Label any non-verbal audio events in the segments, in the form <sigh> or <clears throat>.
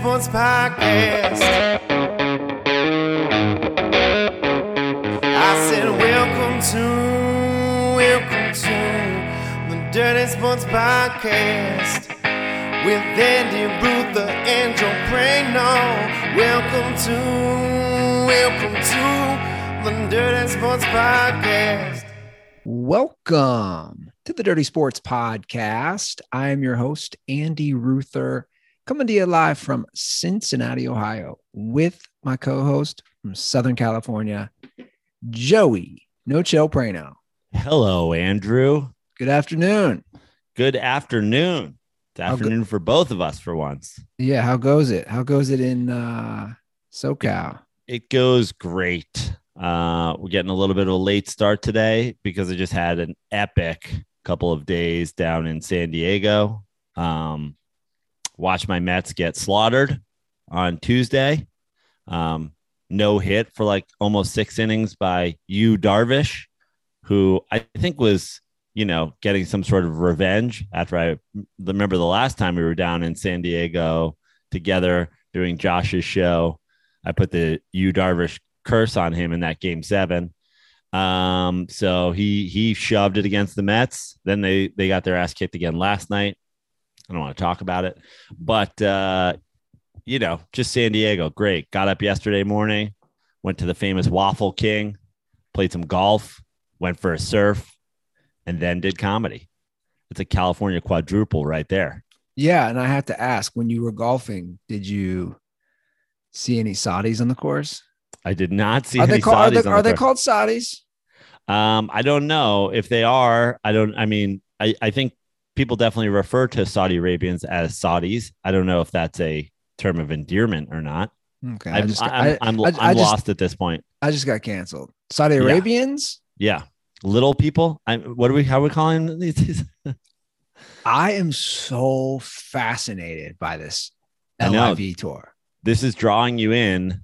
Sports Podcast. I said, Welcome to, welcome to the Dirty Sports Podcast with Andy Ruther and Joe Prano. Welcome to, welcome to the Dirty Sports Podcast. Welcome to the Dirty Sports Podcast. I am your host, Andy Ruther, coming to you live from Cincinnati, Ohio, with my co host from Southern California, Joey No Chill Prano. Hello, Andrew. Good afternoon. Good afternoon. It's How go- afternoon for both of us for once. Yeah, how goes it? How goes it in uh, SoCal? It goes great. Uh, we're getting a little bit of a late start today because I just had an epic couple of days down in San Diego. Um, watch my Mets get slaughtered on Tuesday. Um, no hit for like almost six innings by Yu Darvish, who I think was, you know, getting some sort of revenge after I remember the last time we were down in San Diego together doing Josh's show. I put the Yu Darvish curse on him in that game seven. Um, so he he shoved it against the Mets. Then they they got their ass kicked again last night. I don't want to talk about it, but uh, you know, just San Diego, great. Got up yesterday morning, went to the famous Waffle King, played some golf, went for a surf, and then did comedy. It's a California quadruple right there. Yeah, and I have to ask when you were golfing, did you see any Saudis on the course? I did not see Are any they, called, are Saudis they, are the they called Saudis? Um, I don't know if they are. I don't. I mean, I, I think people definitely refer to Saudi Arabians as Saudis. I don't know if that's a term of endearment or not. Okay, I I'm, just, I'm, I, I'm, I- I just- lost at this point. I just got canceled. Saudi Arabians? Yeah, little people. I what are we? How are we calling these? <laughs> I am so fascinated by this I. LIV tour. this is drawing you in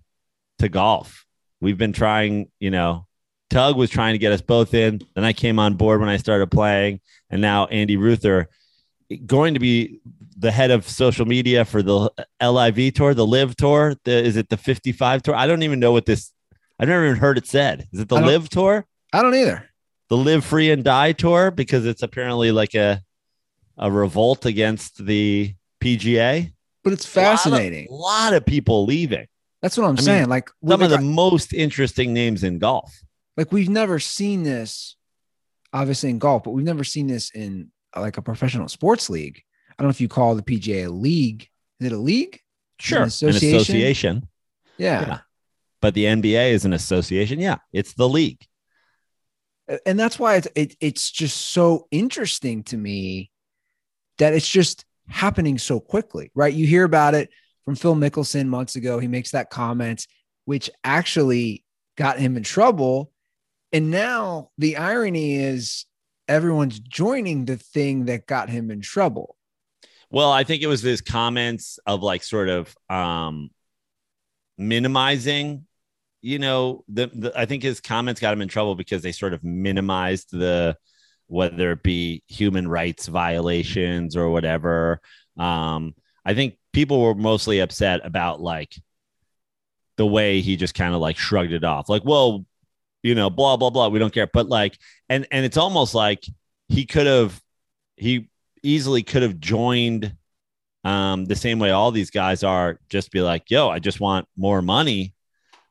to golf. We've been trying. You know, Tug was trying to get us both in. Then I came on board when I started playing, and now Andy Ruther going to be the head of social media for the LIV tour, the Live tour. The, is it the 55 tour? I don't even know what this. I've never even heard it said. Is it the Live tour? I don't either. The Live Free and Die tour because it's apparently like a a revolt against the PGA. But it's fascinating. A lot of, lot of people leaving. That's what I'm I mean, saying. like, we- Some of like, the most interesting names in golf. Like we've never seen this, obviously in golf, but we've never seen this in uh, like a professional sports league. I don't know if you call the PGA a league. Is it a league? Sure, an association? association. Yeah. Yeah. But the NBA is an association. Yeah, it's the league. And that's why it's it, it's just so interesting to me that it's just happening so quickly, right? You hear about it from Phil Mickelson months ago. He makes that comment, which actually got him in trouble. And now the irony is everyone's joining the thing that got him in trouble. Well, I think it was his comments of like sort of um minimizing, you know, the, the I think his comments got him in trouble because they sort of minimized the whether it be human rights violations or whatever. Um, I think people were mostly upset about like the way he just kind of like shrugged it off, like, well, you know, blah blah blah. We don't care, but like, and and it's almost like he could have, he easily could have joined um, the same way all these guys are. Just be like, yo, I just want more money,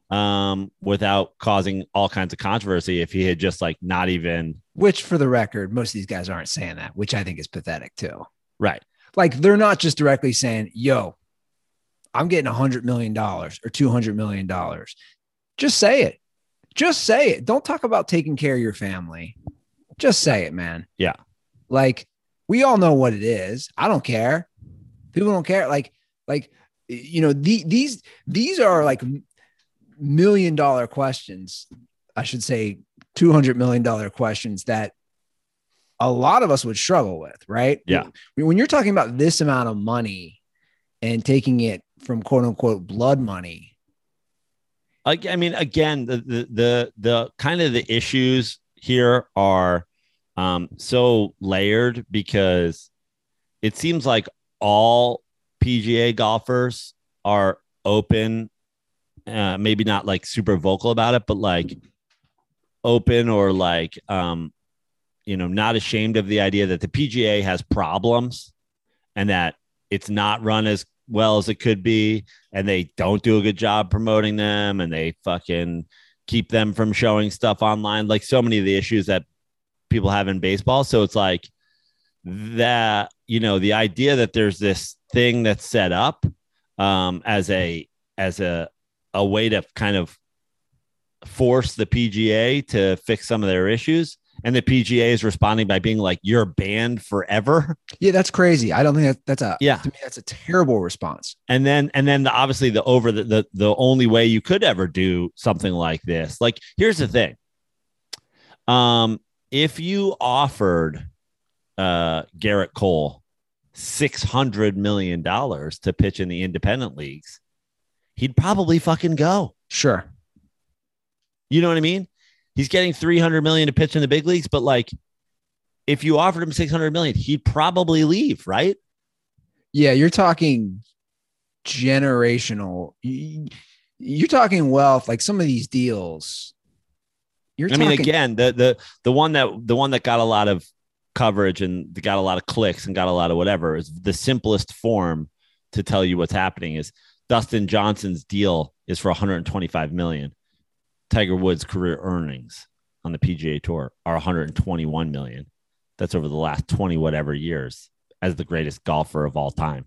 um, without causing all kinds of controversy. If he had just like not even Which, for the record, most of these guys aren't saying that, which I think is pathetic too. right, Like they're not just directly saying, yo, I'm getting a hundred million dollars or two hundred million dollars. Just say it. Just say it. Don't talk about taking care of your family. Just say it, man. Yeah. Like we all know what it is. I don't care. People don't care. Like, like you know, the, these these are like million dollar questions. I should say two hundred million dollar questions that a lot of us would struggle with, right? Yeah. When you're talking about this amount of money and taking it from quote unquote blood money, Like, I mean, again, the the the, the kind of the issues here are um, so layered because it seems like all PGA golfers are open, uh, maybe not like super vocal about it, but like open or like, um, you know, not ashamed of the idea that the PGA has problems and that it's not run as well as it could be, and they don't do a good job promoting them, and they fucking keep them from showing stuff online, like so many of the issues that people have in baseball. So it's like that, you know, the idea that there's this thing that's set up um, as a as a a way to kind of force the PGA to fix some of their issues. And the PGA is responding by being like, "You're banned forever." Yeah, that's crazy. I don't think that, that's a Yeah. To me, that's a terrible response. and then and then the, obviously the over the, the the only way you could ever do something like this like here's the thing um if you offered uh gerrit cole 600 million dollars to pitch in the independent leagues he'd probably fucking go Sure. you know what i mean he's getting 300 million to pitch in the big leagues but like if you offered him 600 million he'd probably leave right Yeah, you're talking generational. You're talking wealth. Like some of these deals. You're I talking. mean, again, the the the one that the one that got a lot of coverage and got a lot of clicks and got a lot of whatever is the simplest form to tell you what's happening is Dustin Johnson's deal is for 125 million. Tiger Woods' career earnings on the PGA Tour are 121 million. That's over the last 20 whatever years as the greatest golfer of all time.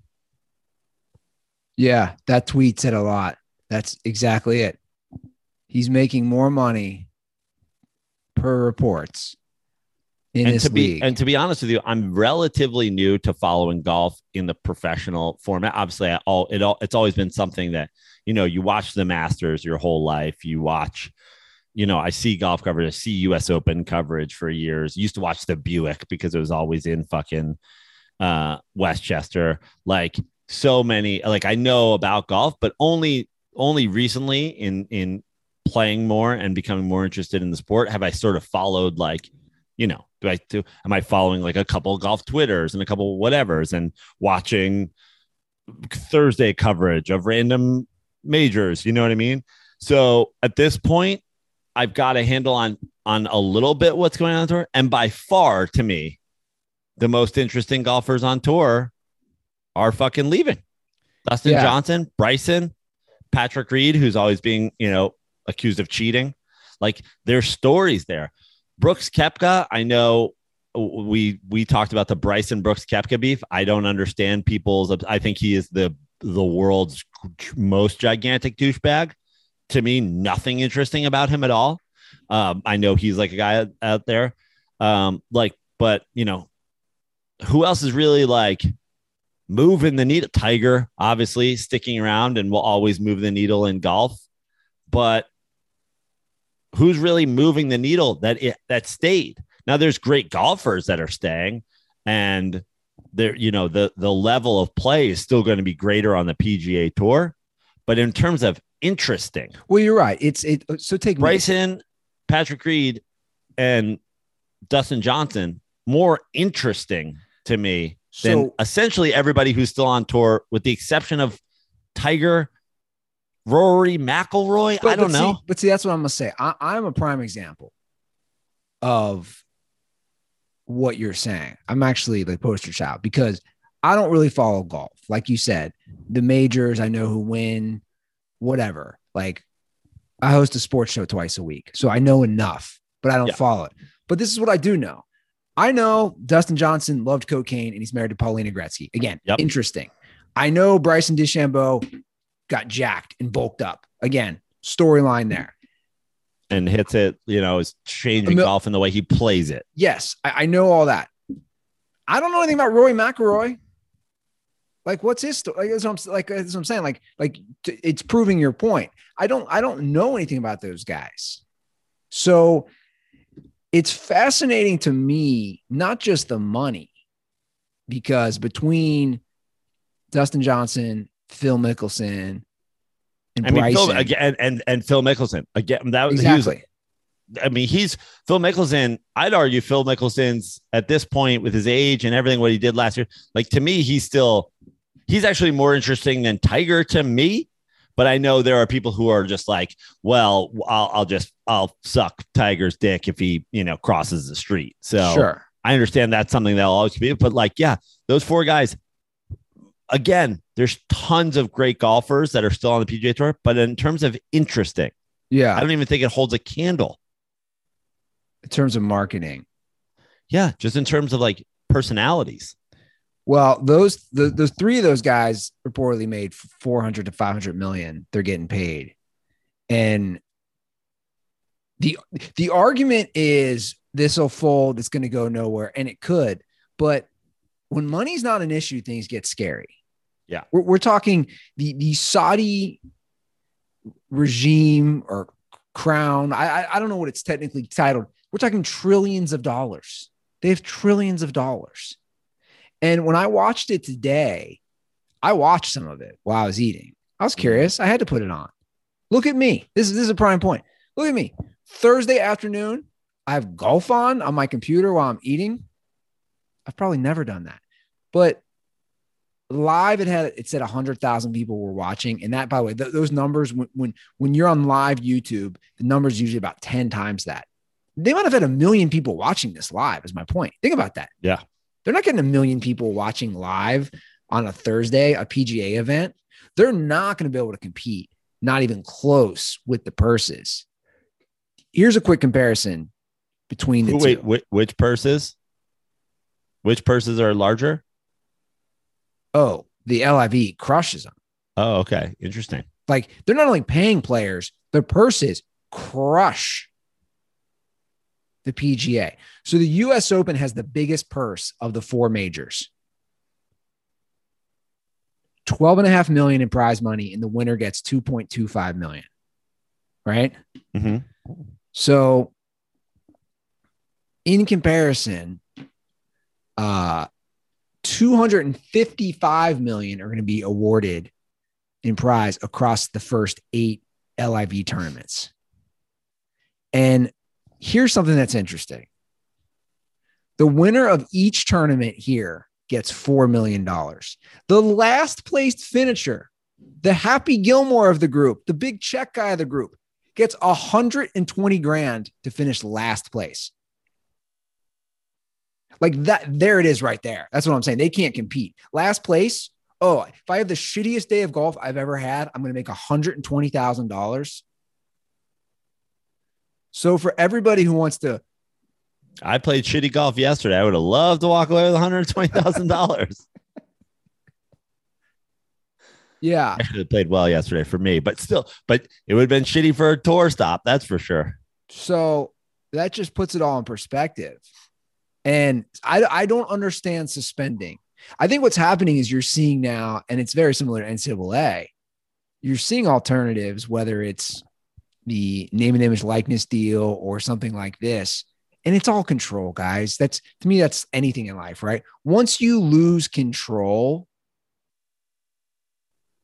Yeah, that tweet said a lot. That's exactly it. He's making more money per reports in and this to be league. and to be honest with you, I'm relatively new to following golf in the professional format. Obviously, I all it all it's always been something that you know you watch the Masters your whole life. You watch, you know, I see golf coverage, I see U.S. Open coverage for years. Used to watch the Buick because it was always in fucking uh, Westchester. Like so many, like I know about golf, but only only recently in in playing more and becoming more interested in the sport have I sort of followed like you know, do I do? Am I following like a couple golf twitters and a couple whatevers and watching Thursday coverage of random majors? You know what I mean? So at this point, I've got a handle on on a little bit what's going on, on tour, and by far, to me, the most interesting golfers on tour are fucking leaving. Dustin Yeah. Johnson, Bryson, Patrick Reed, who's always being you know accused of cheating. Like there's stories there. Brooks Koepka, I know we we talked about the Bryson Brooks Koepka beef. I don't understand people's. I think he is the the world's most gigantic douchebag. To me, nothing interesting about him at all. Um, I know he's like a guy out- there, um, like, but you know, who else is really like moving the needle? Tiger, obviously, sticking around and will always move the needle in golf, but who's really moving the needle that it, that stayed. Now there's great golfers that are staying and there you know the the level of play is still going to be greater on the PGA tour, but in terms of interesting, well, you're right. It's it. So take me- Bryson, Patrick Reed and Dustin Johnson more interesting to me than essentially everybody who's still on tour with the exception of Tiger, Rory, McIlroy, I don't but know. See, but see, that's what I'm gonna say. I, I'm a prime example of what you're saying. I'm actually the poster child because I don't really follow golf. Like you said, the majors, I know who win, whatever. Like I host a sports show twice a week. So I know enough, but I don't Yeah. follow it. But this is what I do know. I know Dustin Johnson loved cocaine and he's married to Paulina Gretzky. Again, Yep. interesting. I know Bryson DeChambeau got jacked and bulked up. Again, storyline there. And hits it, you know, is changing mil- golf in the way he plays it. Yes, I, I know all that. I don't know anything about Roy McIlroy. Like, what's his story? Like, that's what I'm, like, that's what I'm saying. Like, like t- it's proving your point. I don't, I don't know anything about those guys. So it's fascinating to me, not just the money, because between Dustin Johnson, Phil Mickelson, and I mean, Phil, again, and and Phil Mickelson again. That was he was- I mean, he's Phil Mickelson. I'd argue Phil Mickelson's at this point with his age and everything what he did last year. Like to me, he's still he's actually more interesting than Tiger to me. But I know there are people who are just like, well, I'll, I'll just I'll suck Tiger's dick if he you know crosses the street. So Sure. I understand that's something that'll always be. But like, yeah, those four guys. Again, there's tons of great golfers that are still on the PGA Tour, but in terms of interesting, yeah, I don't even think it holds a candle. In terms of marketing. Yeah, just in terms of like personalities. Well, those the, those three of those guys reportedly made 400 to 500 million. They're getting paid. And the the argument is this will fold, it's going to go nowhere and it could. But when money's not an issue, things get scary. Yeah. We're, we're talking the the Saudi regime or crown. I, I I don't know what it's technically titled. We're talking trillions of dollars. They have trillions of dollars. And when I watched it today, I watched some of it while I was eating. I was curious. I had to put it on. Look at me. This is this is a prime point. Look at me. Thursday afternoon, I have golf on on my computer while I'm eating. I've probably never done that. But live it had it said 100,000 people were watching and that by the way th- those numbers when, when when you're on live YouTube the numbers usually about 10 times that. They might have had a million people watching this live is my point. Think about that. Yeah. They're not getting a million people watching live on a Thursday, a PGA event. They're not going to be able to compete, not even close with the purses. Here's a quick comparison between the Wait, two. which, which purses? Which purses are larger? Oh, the LIV crushes them. Oh, okay. Interesting. Like they're not only paying players, their purses crush the PGA. So the US Open has the biggest purse of the four majors. 12 and a half million in prize money, and the winner gets 2.25 million. Right. Mhm. So in comparison, uh 255 million are going to be awarded in prize across the first eight LIV tournaments. And here's something that's interesting. The winner of each tournament here gets $4 million. The last placed finisher, the Happy Gilmore of the group, the big check guy of the group, gets 120 grand to finish last place. Like that, there it is right there. That's what I'm saying. They can't compete. Last place. Oh, if I have the shittiest day of golf I've ever had, I'm going to make $120,000. So for everybody who wants to, I played shitty golf yesterday. I would have loved to walk away with $120,000. <laughs> yeah, I should have played well yesterday for me, but still, but it would have been shitty for a tour stop. That's for sure. So that just puts it all in perspective. And I, I don't understand suspending. I think what's happening is you're seeing now, and it's very similar to NCAA, you're seeing alternatives, whether it's the name and image likeness deal or something like this. And it's all control, guys. That's to me, that's anything in life, right? Once you lose control,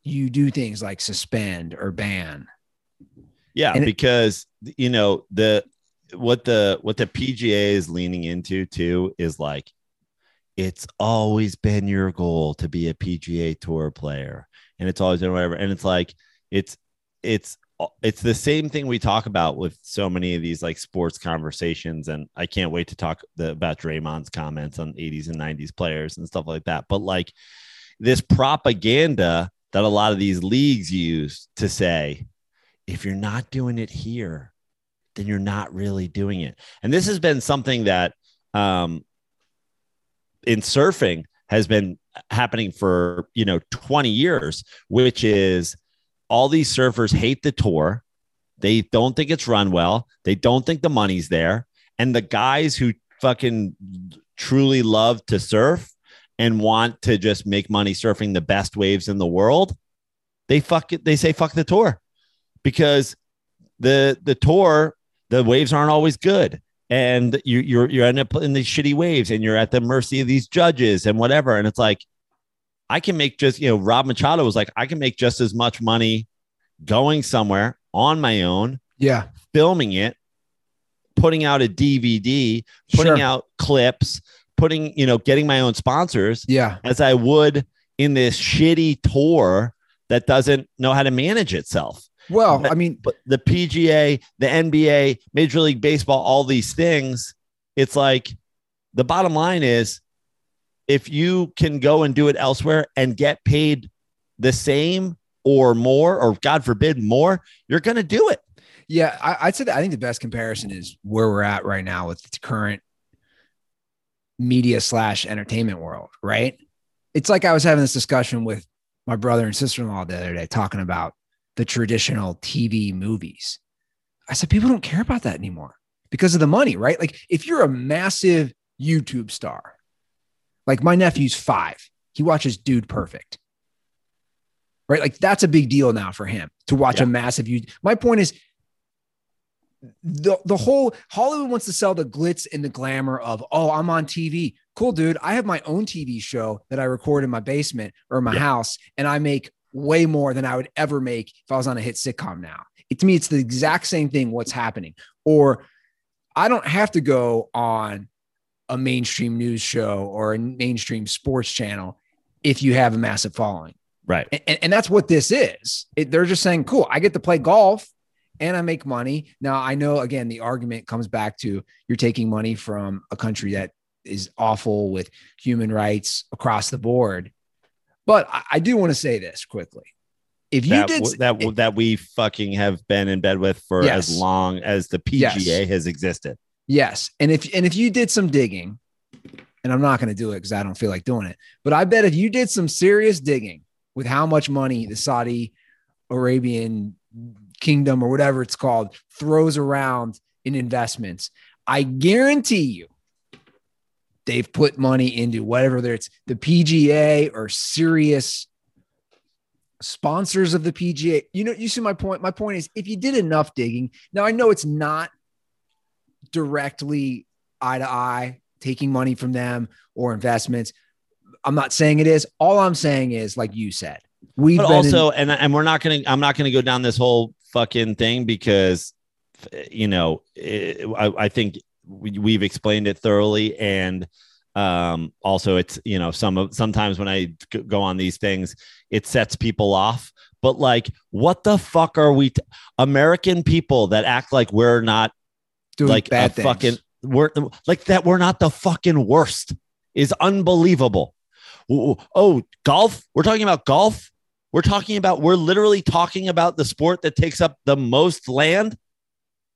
you do things like suspend or ban. Yeah, And it- because you know the what the what the PGA is leaning into too is like it's always been your goal to be a PGA Tour player, and it's always been whatever. And it's like it's it's it's the same thing we talk about with so many of these like sports conversations. And I can't wait to talk the, about Draymond's comments on 80s and 90s players and stuff like that. But like this propaganda that a lot of these leagues use to say, if you're not doing it here, then you're not really doing it. And this has been something that um, in surfing has been happening for, you know, 20 years, which is all these surfers hate the tour. They don't think it's run well. They don't think the money's there. And the guys who fucking truly love to surf and want to just make money surfing the best waves in the world, they fuck it. They say fuck the tour because the the tour the waves aren't always good and you you're you end up in these shitty waves and you're at the mercy of these judges and whatever and it's like I can make just you know Rob Machado was like I can make just as much money going somewhere on my own Yeah. filming it putting out a DVD putting Sure. out clips putting you know getting my own sponsors Yeah. as I would in this shitty tour that doesn't know how to manage itself. Well, But- I mean, But the PGA, the NBA, Major League Baseball, all these things, it's like the bottom line is if you can go and do it elsewhere and get paid the same or more, or God forbid, more, you're going to do it. Yeah, I, I'd say that I think the best comparison is where we're at right now with the current media slash entertainment world, right? It's like I was having this discussion with my brother and sister in law the other day, talking about the traditional TV movies. I said, people don't care about that anymore because of the money, right? Like, if you're a massive YouTube star, like my nephew's five, he watches Dude Perfect, right? Like, that's a big deal now for him to watch Yeah. a massive YouTube. My point is, the the whole Hollywood wants to sell the glitz and the glamour of oh I'm on TV. Cool, dude. I have my own TV show that I record in my basement or my Yeah. house, and I make way more than I would ever make if I was on a hit sitcom. Now, it, to me, it's the exact same thing. What's happening? Or I don't have to go on a mainstream news show or a mainstream sports channel if you have a massive following. Right. And, and, that's what this is. It, they're just saying, cool, I get to play golf and I make money. Now, I know, again, the argument comes back to you're taking money from a country that is awful with human rights across the board. But I, I do want to say this quickly. If you that, did that that we fucking have been in bed with for Yes. as long as the PGA Yes. has existed. Yes. And if and if you did some digging, and I'm not going to do it because I don't feel like doing it, but I bet if you did some serious digging with how much money the Saudi Arabian kingdom or whatever it's called throws around in investments, I guarantee you they've put money into whatever whether it's the PGA or serious sponsors of the PGA. You know, you see my point. My point is if you did enough digging, now I know it's not directly eye to eye taking money from them or investments. I'm not saying it is. All I'm saying is, like you said, we've But been also, in, and and we're not gonna. I'm not gonna go down this whole fucking thing because, you know, it, I, I think we, we've explained it thoroughly, and um, also it's you know some of sometimes when i go on these things, it sets people off. But like, what the fuck are we, t- American people that act like we're not doing like bad a things. fucking we're like that we're not the fucking worst is unbelievable. Oh, golf. We're talking about golf. We're talking about we're literally talking about the sport that takes up the most land.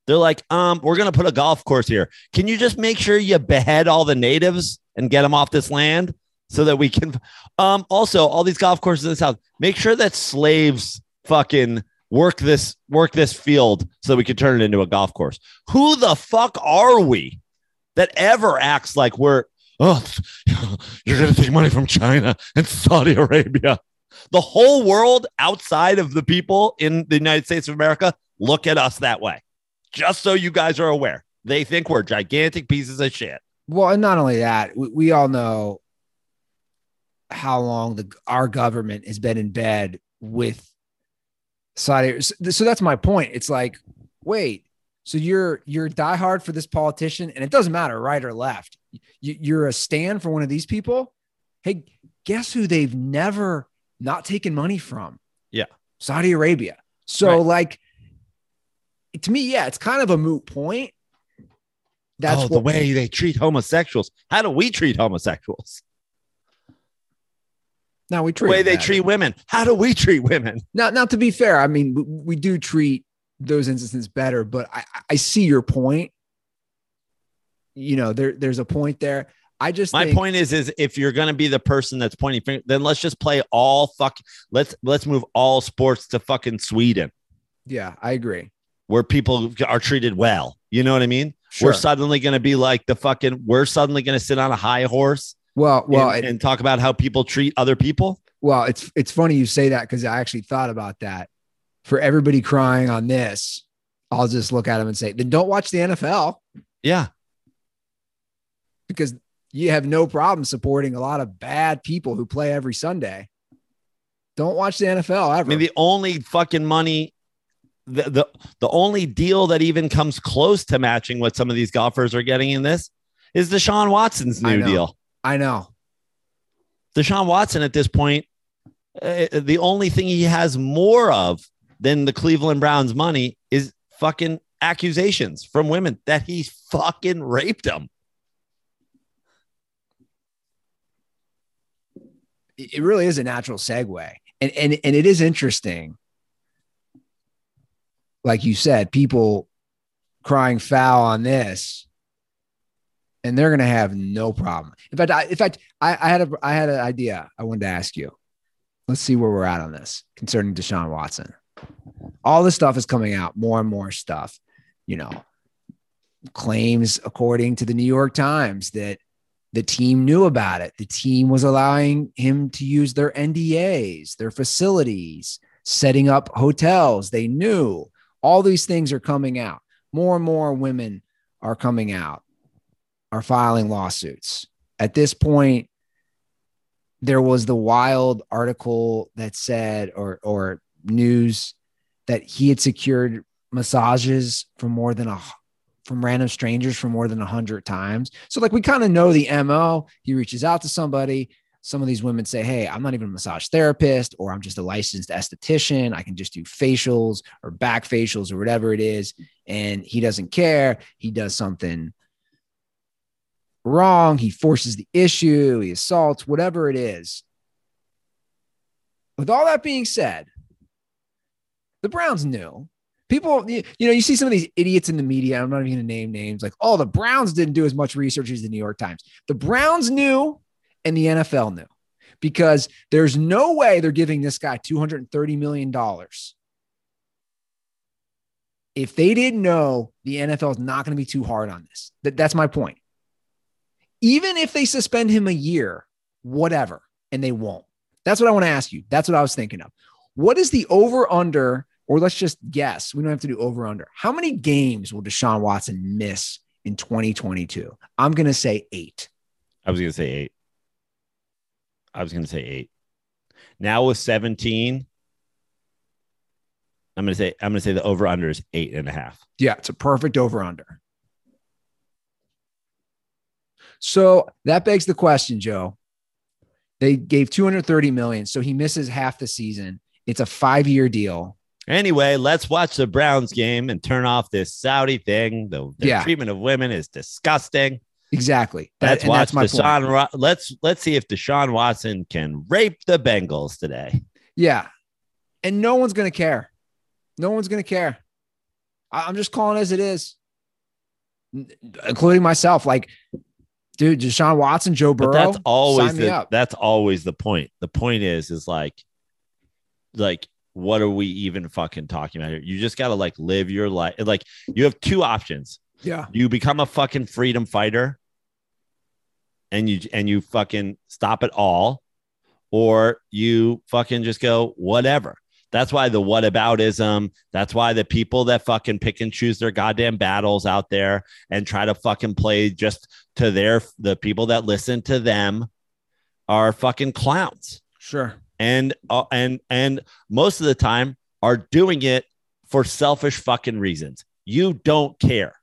They're like, um, we're gonna put a golf course here. Can you just make sure you behead all the natives and get them off this land so that we can? <laughs> Um, also, all these golf courses in the south, make sure that slaves fucking work this work this field so that we can turn it into a golf course. Who the fuck are we that ever acts like we're oh <laughs> you're gonna take money from China and Saudi Arabia? The whole world outside of the people in the United States of America look at us that way. Just so you guys are aware, they think we're gigantic pieces of shit. Well, and not only that, we, we all know how long the our government has been in bed with Saudi. So, that's my point. It's like, wait, so you're you're diehard for this politician, and it doesn't matter right or left. You, you're a stand for one of these people. Hey, guess who they've never not taken money from? Yeah. Saudi Arabia. So Right. like, to me, yeah, it's kind of a moot point. That's oh, the way they treat homosexuals. How do we treat homosexuals? now we The treat way they treat women. How do we treat women? Now, now to be fair, I mean, we, we do treat those instances better, but I, I see your point. You know, there, there's a point there. I just My think, point is, is if you're gonna be the person that's pointing finger, then let's just play all fuck. Let's let's move all sports to fucking Sweden, Yeah, I agree. Where people are treated well. You know what I mean? Sure. We're suddenly gonna be like the fucking. We're suddenly gonna sit on a high horse well, well, and, it- and talk about how people treat other people. well, it's it's funny you say that because I actually thought about that. For everybody crying on this, I'll just look at them and say, then don't watch the NFL Yeah, because you have no problem supporting a lot of bad people who play every Sunday. Don't watch the NFL ever. I mean the only fucking money. The, the the only deal that even comes close to matching what some of these golfers are getting in this is Deshaun Watson's new know. deal. I know. Deshaun Watson at this point Uh, the only thing he has more of than the Cleveland Browns money is fucking accusations from women that he fucking raped them. It really is a natural segue. And and and it is interesting. Like you said, people crying foul on this and they're going to have no problem. In fact, I, in fact, I, I had a I had an idea I wanted to ask you. Let's see where we're at on this concerning Deshaun Watson. All this stuff is coming out, more and more stuff. You know, claims according to the New York Times that the team knew about it. The team was allowing him to use their NDAs, their facilities, setting up hotels. They knew all these things are coming out. More and more women are coming out are filing lawsuits. At this point, there was the wild article that said, or or news that he had secured massages from more than a from random strangers for more than a hundred times. So like we kind of know the mo. He reaches out to somebody. Some of these women say, "Hey, I'm not even a massage therapist, or I'm just a licensed esthetician. I can just do facials or back facials or whatever it is." And he doesn't care. He does something wrong. He forces the issue, he assaults, whatever it is. With all that being said, the Browns knew. People, you, know, you see some of these idiots in the media. I'm not even going to name names like, oh, the Browns didn't do as much research as the New York Times. The Browns knew and the NFL knew because there's no way they're giving this guy $230 million. If they didn't know, the NFL is not going to be too hard on this. That, that's my point even if they suspend him a year, whatever, and they won't. That's what I want to ask you. That's what I was thinking of. What is the over under, or let's just guess, we don't have to do over under. How many games will Deshaun Watson miss in 2022? I'm going to say eight. I was going to say eight. I was going to say eight. Now with 17, I'm going to say, I'm going to say the over under is eight and a half. Yeah, it's a perfect over under. So that begs the question, Joe. They gave 230 million, so he misses half the season. It's a five-year deal. Anyway, let's watch the Browns game and turn off this Saudi thing. The, the yeah. treatment of women is disgusting. Exactly. That, that's Deshaun. let's let's see if Deshaun Watson can rape the Bengals today. Yeah, and no one's gonna care. No one's gonna care. I'm just calling as it is, including myself. Like dude, Deshaun Watson, Joe Burrow. But that's always the, that's always the point. The point is, is like, like, what are we even fucking talking about here? You just gotta like live your life. Like, you have two options. Yeah. You become a fucking freedom fighter, and you and you fucking stop it all, or you fucking just go whatever. That's why the what whataboutism. That's why the people that fucking pick and choose their goddamn battles out there and try to fucking play just to their the people that listen to them are fucking clowns. Sure. And uh, and and most of the time are doing it for selfish fucking reasons. You don't care.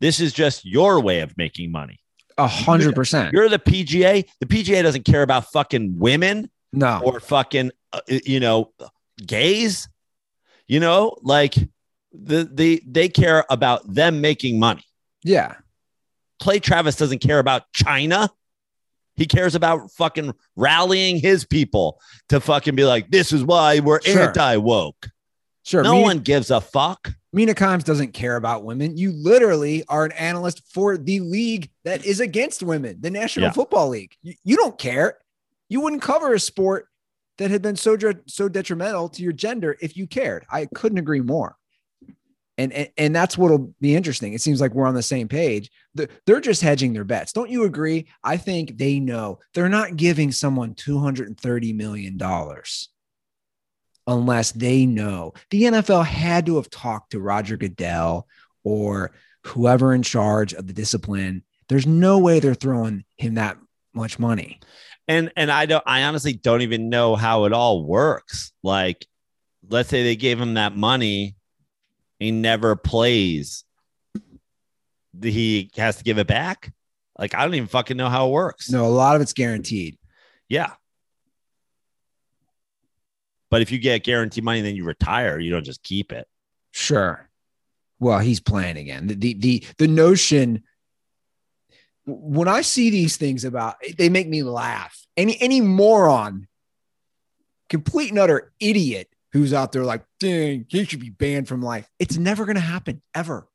This is just your way of making money. A hundred percent. You're the PGA. The PGA doesn't care about fucking women. No. Or fucking, uh, you know, gays, you know, like the the they care about them making money. Yeah. Clay Travis doesn't care about China. He cares about fucking rallying his people to fucking be like, this is why we're sure. anti woke. Sure. No Mina, one gives a fuck. Mina Kimes doesn't care about women. You literally are an analyst for the league that is against women, the National yeah. Football League. You, you, don't care. You wouldn't cover a sport that had been so so detrimental to your gender if you cared. I couldn't agree more. And, and, and that's what'll be interesting. It seems like we're on the same page. They're just hedging their bets. Don't you agree? I think they know they're not giving someone $230 million unless they know. The NFL had to have talked to Roger Goodell or whoever in charge of the discipline. There's no way they're throwing him that much money and and I don't I honestly don't even know how it all works. Like, let's say they gave him that money, he never plays. He has to give it back. Like, I don't even fucking know how it works. No, a lot of it's guaranteed. Yeah. But if you get guaranteed money, then you retire. You don't just keep it. Sure. Well, he's playing again. The the the, the notion when I see these things about they make me laugh. Any any moron, complete and utter idiot who's out there like, dang, he should be banned from life. It's never gonna happen, ever,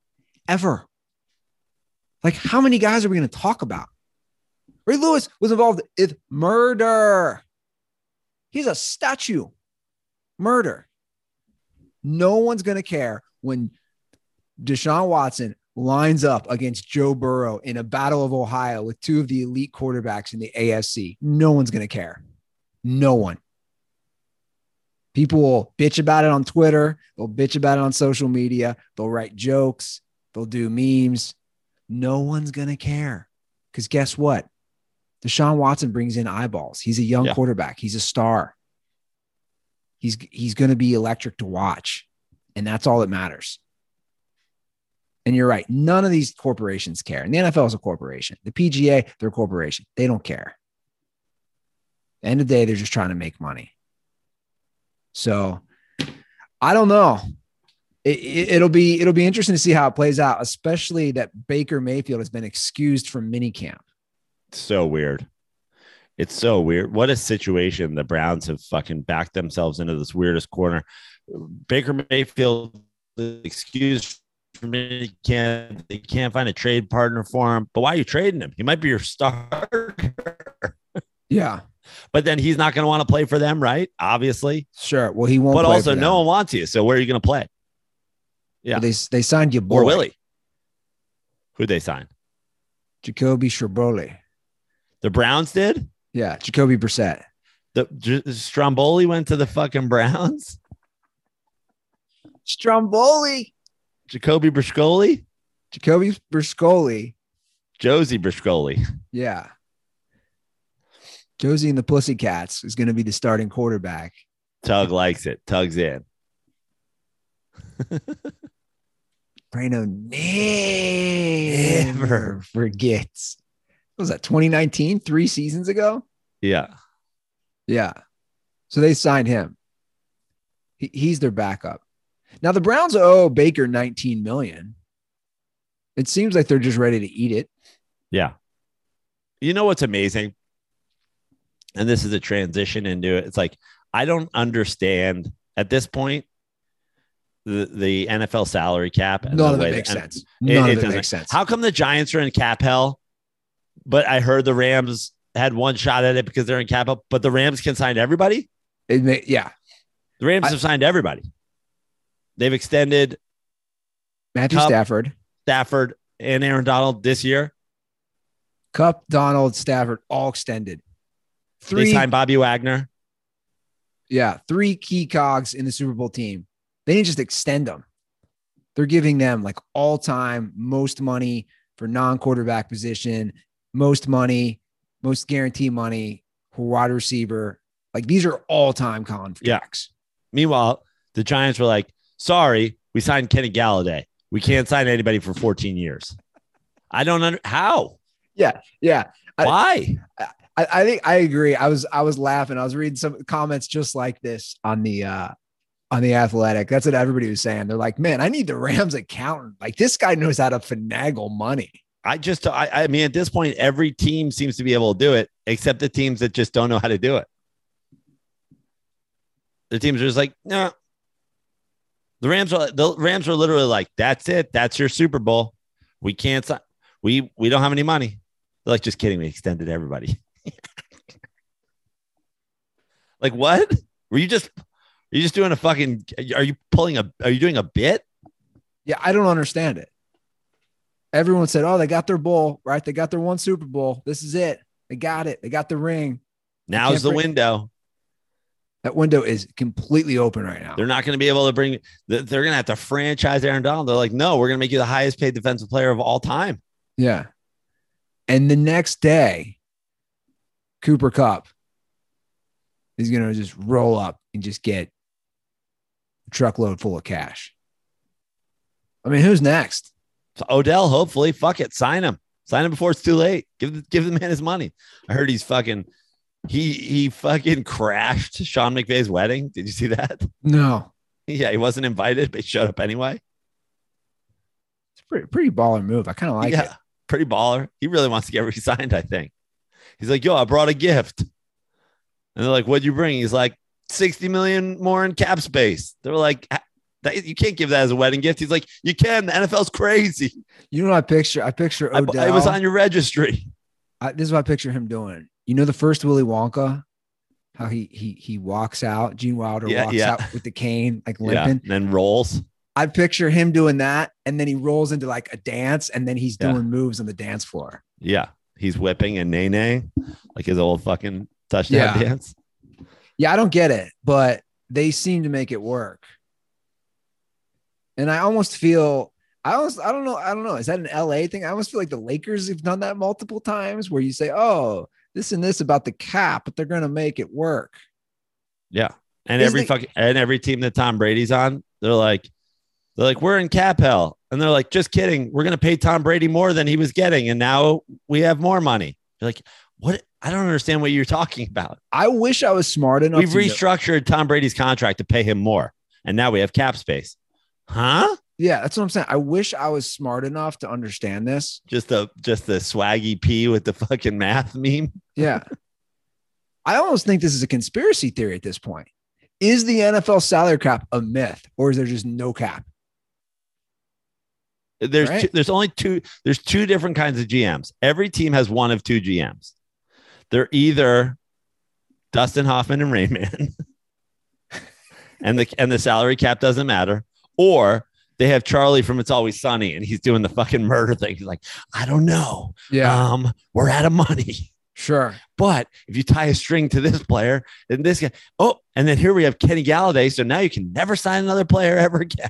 ever. Like, how many guys are we gonna talk about? Ray Lewis was involved with murder. He's a statue. Murder. No one's going to care when Deshaun Watson lines up against Joe Burrow in a battle of Ohio with two of the elite quarterbacks in the AFC. No one's going to care. No one. People will bitch about it on Twitter. They'll bitch about it on social media. They'll write jokes. They'll do memes. No one's going to care. Because guess what? Deshaun Watson brings in eyeballs. He's a young Yeah. quarterback. He's a star. He's he's going to be electric to watch, and that's all that matters. And you're right. None of these corporations care. And the NFL is a corporation. The PGA, they're a corporation. They don't care. End of the day, they're just trying to make money. So I don't know. It, it, it'll be it'll be interesting to see how it plays out, especially that Baker Mayfield has been excused from minicamp. so weird. It's so weird. What a situation the Browns have fucking backed themselves into this weirdest corner. Baker Mayfield excused from me can't they can't find a trade partner for him. But why are you trading him? He might be your starter. <laughs> Yeah, but then he's not going to want to play for them, right? Obviously. sure. Well, he won't. But play also for them. no one wants you. So where are you going to play? yeah. They they signed you, boy, Or Willie? Who'd they sign? Jacoby Sherbrole. The Browns did? Yeah, Jacoby Brissett. The J- Stromboli went to the fucking Browns. Stromboli. Jacoby Briscoli, Jacoby Briscoli. Josie Briscoli. Yeah. Josie and the Pussycats is going to be the starting quarterback. Tug likes it. Tug's in. Prano never forgets. Was that 2019? Three seasons ago? Yeah. Yeah. So they signed him. He, he's their backup. Now the Browns owe Baker 19 million. It seems like they're just ready to eat it. Yeah. You know what's amazing? And this is a transition into it. It's like, I don't understand at this point the, the NFL salary cap. and None of it makes sense. None it of it doesn't. makes sense. How come the Giants are in cap hell? But I heard the Rams had one shot at it because they're in cap hell, but the Rams can sign everybody. May, yeah. The Rams I- have signed everybody. They've extended Matthew Kupp. Stafford, Stafford and Aaron Donald this year. Kupp, Donald, Stafford, all extended. They Three, signed Bobby Wagner. yeah, three key cogs in the Super Bowl team. They didn't just extend them. They're giving them like all time most money for non quarterback position, most money, most guarantee money wide receiver. Like these are all time contracts. Meanwhile, the Giants were like, sorry, we signed Kenny Golladay. We can't sign anybody for 14 years. I don't under how. Yeah. Yeah. Why? I, I think I agree. I was I was laughing. I was reading some comments just like this on the uh on the athletic. That's what everybody was saying. They're like, man, I need the Rams accountant. Like this guy knows how to finagle money. I just, I, I mean, at this point, every team seems to be able to do it, except the teams that just don't know how to do it. The teams are just like, no. The Rams are the Rams are literally like, that's it. That's your Super Bowl. We can't. We we don't have any money. They're like, just kidding. We extended everybody. <laughs> like what? Were you just? Are you just doing a fucking? Are you pulling a? Are you doing a bit? Yeah, I don't understand it. Everyone said, "Oh, they got their bowl, right? They got their one Super Bowl. This is it. They got it. They got the ring. Now's the window. That window is completely open right now." They're not going to be able to bring. They're going to have to franchise Aaron Donald. They're like, no, we're going to make you the highest paid defensive player of all time. Yeah. And the next day, Cooper Kupp is going to just roll up and just get a truckload full of cash. I mean, who's next? So Odell, hopefully, fuck it, sign him. Sign him before it's too late. Give the, give the man his money. I heard he's fucking He he fucking crashed Sean McVay's wedding. Did you see that? <laughs> No, Yeah, he wasn't invited, but he showed up anyway. it's pretty pretty baller move. I kind of like yeah, it. pretty baller. He really wants to get <laughs> re-signed, I think. He's like, yo, I brought a gift. And they're like, what'd you bring? He's like, 60 million more in cap space. They're like, "Ah, that, you can't give that as a wedding gift. He's like, you can. The NFL's crazy. You know what I picture? I picture I, it was on your registry. I, this is what I picture him doing. You know the first Willy Wonka, how he he he walks out. Gene Wilder Yeah, walks yeah. out with the cane, like <laughs> Yeah. limping. And then rolls. I picture him doing that, and then he rolls into like a dance, and then he's Yeah. doing moves on the dance floor. Yeah. He's whipping and nae nae, like his old fucking touchdown Yeah. dance. Yeah, I don't get it, but they seem to make it work. And I almost feel I almost I don't know, I don't know. Is that an LA thing? I almost feel like the Lakers have done that multiple times where you say, Oh, this and this about the cap, but they're gonna make it work. Yeah. And Is every the- fucking and every team that Tom Brady's on, they're like, they're like, we're in cap hell. And they're like, just kidding. We're gonna pay Tom Brady more than he was getting, and now we have more money. You're like, what? I don't understand what you're talking about. I wish I was smart enough. We've to know- restructured Tom Brady's contract to pay him more, and now we have cap space. Huh? yeah, that's what I'm saying. I wish I was smart enough to understand this. Just a just the swaggy P with the fucking math meme. Yeah. I almost think this is a conspiracy theory at this point. Is the NFL salary cap a myth or is there just no cap? There's Right. two, there's only two there's two different kinds of GMs. Every team has one of two GMs. They're either Dustin Hoffman and Rain Man, <laughs> and the and the salary cap doesn't matter, or they have Charlie from It's Always Sunny, and he's doing the fucking murder thing. He's like, I don't know. Um, we're out of money. sure. But if you tie a string to this player, then this guy, oh, and then here we have Kenny Golladay. So now you can never sign another player ever again.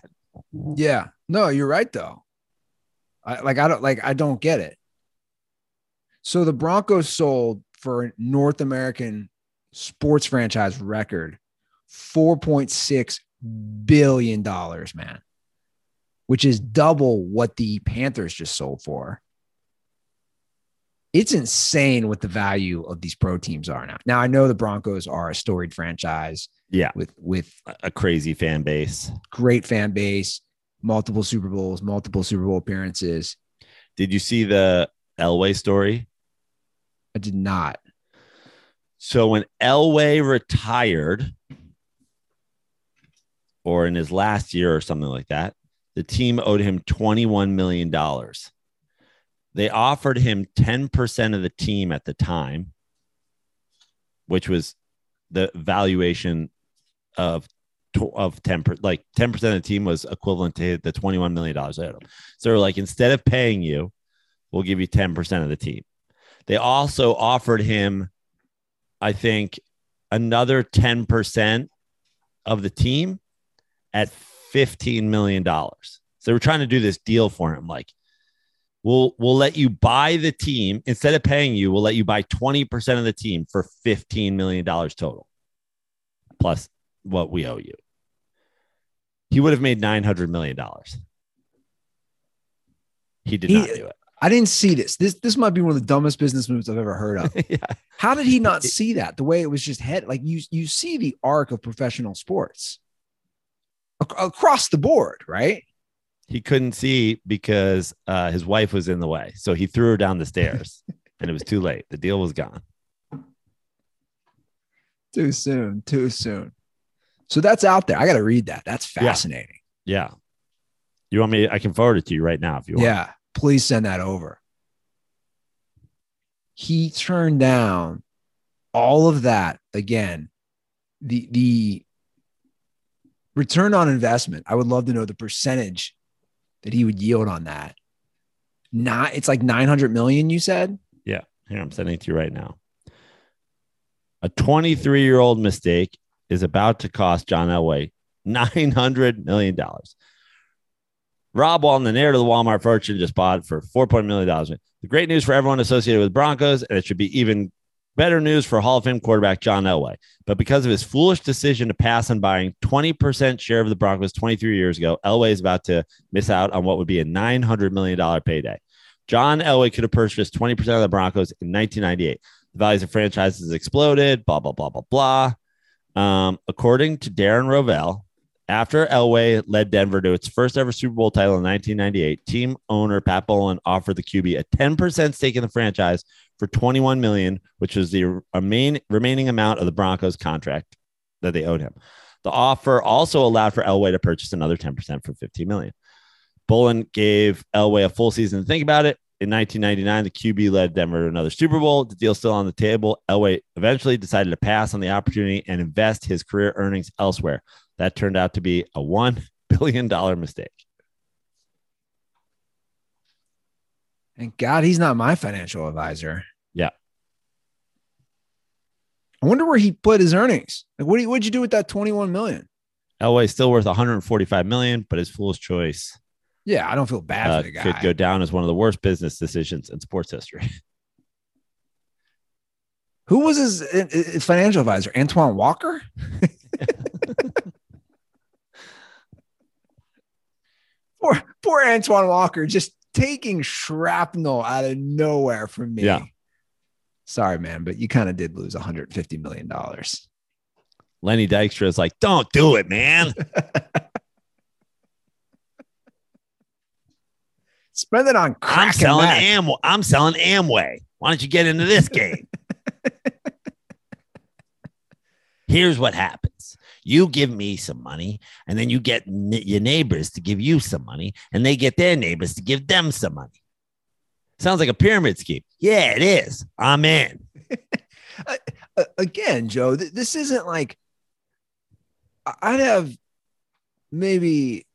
Yeah. No, you're right though. I like I don't like I don't get it. So the Broncos sold for a North American sports franchise record 4.6 billion dollars, man. Which is double what the Panthers just sold for. It's insane what the value of these pro teams are now. Now I know the Broncos are a storied franchise Yeah, with with a- a crazy fan base. great fan base, multiple Super Bowls, multiple Super Bowl appearances. Did you see the Elway story? I did not. So when Elway retired, or in his last year or something like that, the team owed him $21 million. They offered him 10% of the team at the time, which was the valuation of of 10 per, like 10% of the team was equivalent to the 21 million dollars they. So like instead of paying you, we'll give you 10% of the team. They also offered him I think another 10% of the team at $15 million. So they were trying to do this deal for him. Like, we'll we'll let you buy the team instead of paying you, we'll let you buy 20% of the team for $15 million total, plus what we owe you. He would have made $900 million. He did He- not do it. I didn't see this. This this might be one of the dumbest business moves I've ever heard of. <laughs> yeah. How did he not see that? The way it was just head like you you see the arc of professional sports across the board, right? he couldn't see because uh, his wife was in the way. So he threw her down the stairs <laughs> and it was too late. The deal was gone. Too soon, too soon. So that's out there. I got to read that. That's Yeah. fascinating. Yeah. You want me? I can forward it to you right now if you want. Yeah, please send that over. He turned down all of that again. The the return on investment. I would love to know the percentage that he would yield on that. Not it's like 900 million you said? Yeah. Here, I'm sending it to you right now. A 23 year old mistake is about to cost John Elway $900 million. Rob Walton, the heir to the Walmart fortune, just bought for $4.1 million. The great news for everyone associated with Broncos, and it should be even better news for Hall of Fame quarterback John Elway. But because of his foolish decision to pass on buying 20% share of the Broncos 23 years ago, Elway is about to miss out on what would be a $900 million payday. John Elway could have purchased 20% of the Broncos in 1998. The values of franchises exploded, blah, blah, blah, blah, blah. Um, according to Darren Rovell, after Elway led Denver to its first ever Super Bowl title in 1998, team owner Pat Bowlen offered the QB a 10% stake in the franchise for 21 million, which was the remain, remaining amount of the Broncos contract that they owed him. The offer also allowed for Elway to purchase another 10% for 15 million. Bowlen gave Elway a full season to think about it. In 1999, the QB led Denver to another Super Bowl. The deal still on the table. Elway eventually decided to pass on the opportunity and invest his career earnings elsewhere. That turned out to be a $1 <laughs> billion mistake. And God, he's not my financial advisor. Yeah. I wonder where he put his earnings. Like, what what'd you do with that 21 million? Elway still worth 145 million, but his fool's choice Yeah, I don't feel bad uh, for the guy. could go down as one of the worst business decisions in sports history. <laughs> Who was his, uh, his financial advisor? Antoine Walker? <laughs> <laughs> poor, poor Antoine Walker just taking shrapnel out of nowhere from me. Yeah. Sorry, man, but you kind of did lose $150 million. Lenny Dykstra is like, don't do it, man. <laughs> Spend it on I'm selling. Amway. I'm selling Amway. Why don't you get into this <laughs> game? Here's what happens. You give me some money, and then you get your neighbors to give you some money, and they get their neighbors to give them some money. Sounds like a pyramid scheme. Yeah, it is. I'm in. <laughs> Again, Joe, th- this isn't like I'd have maybe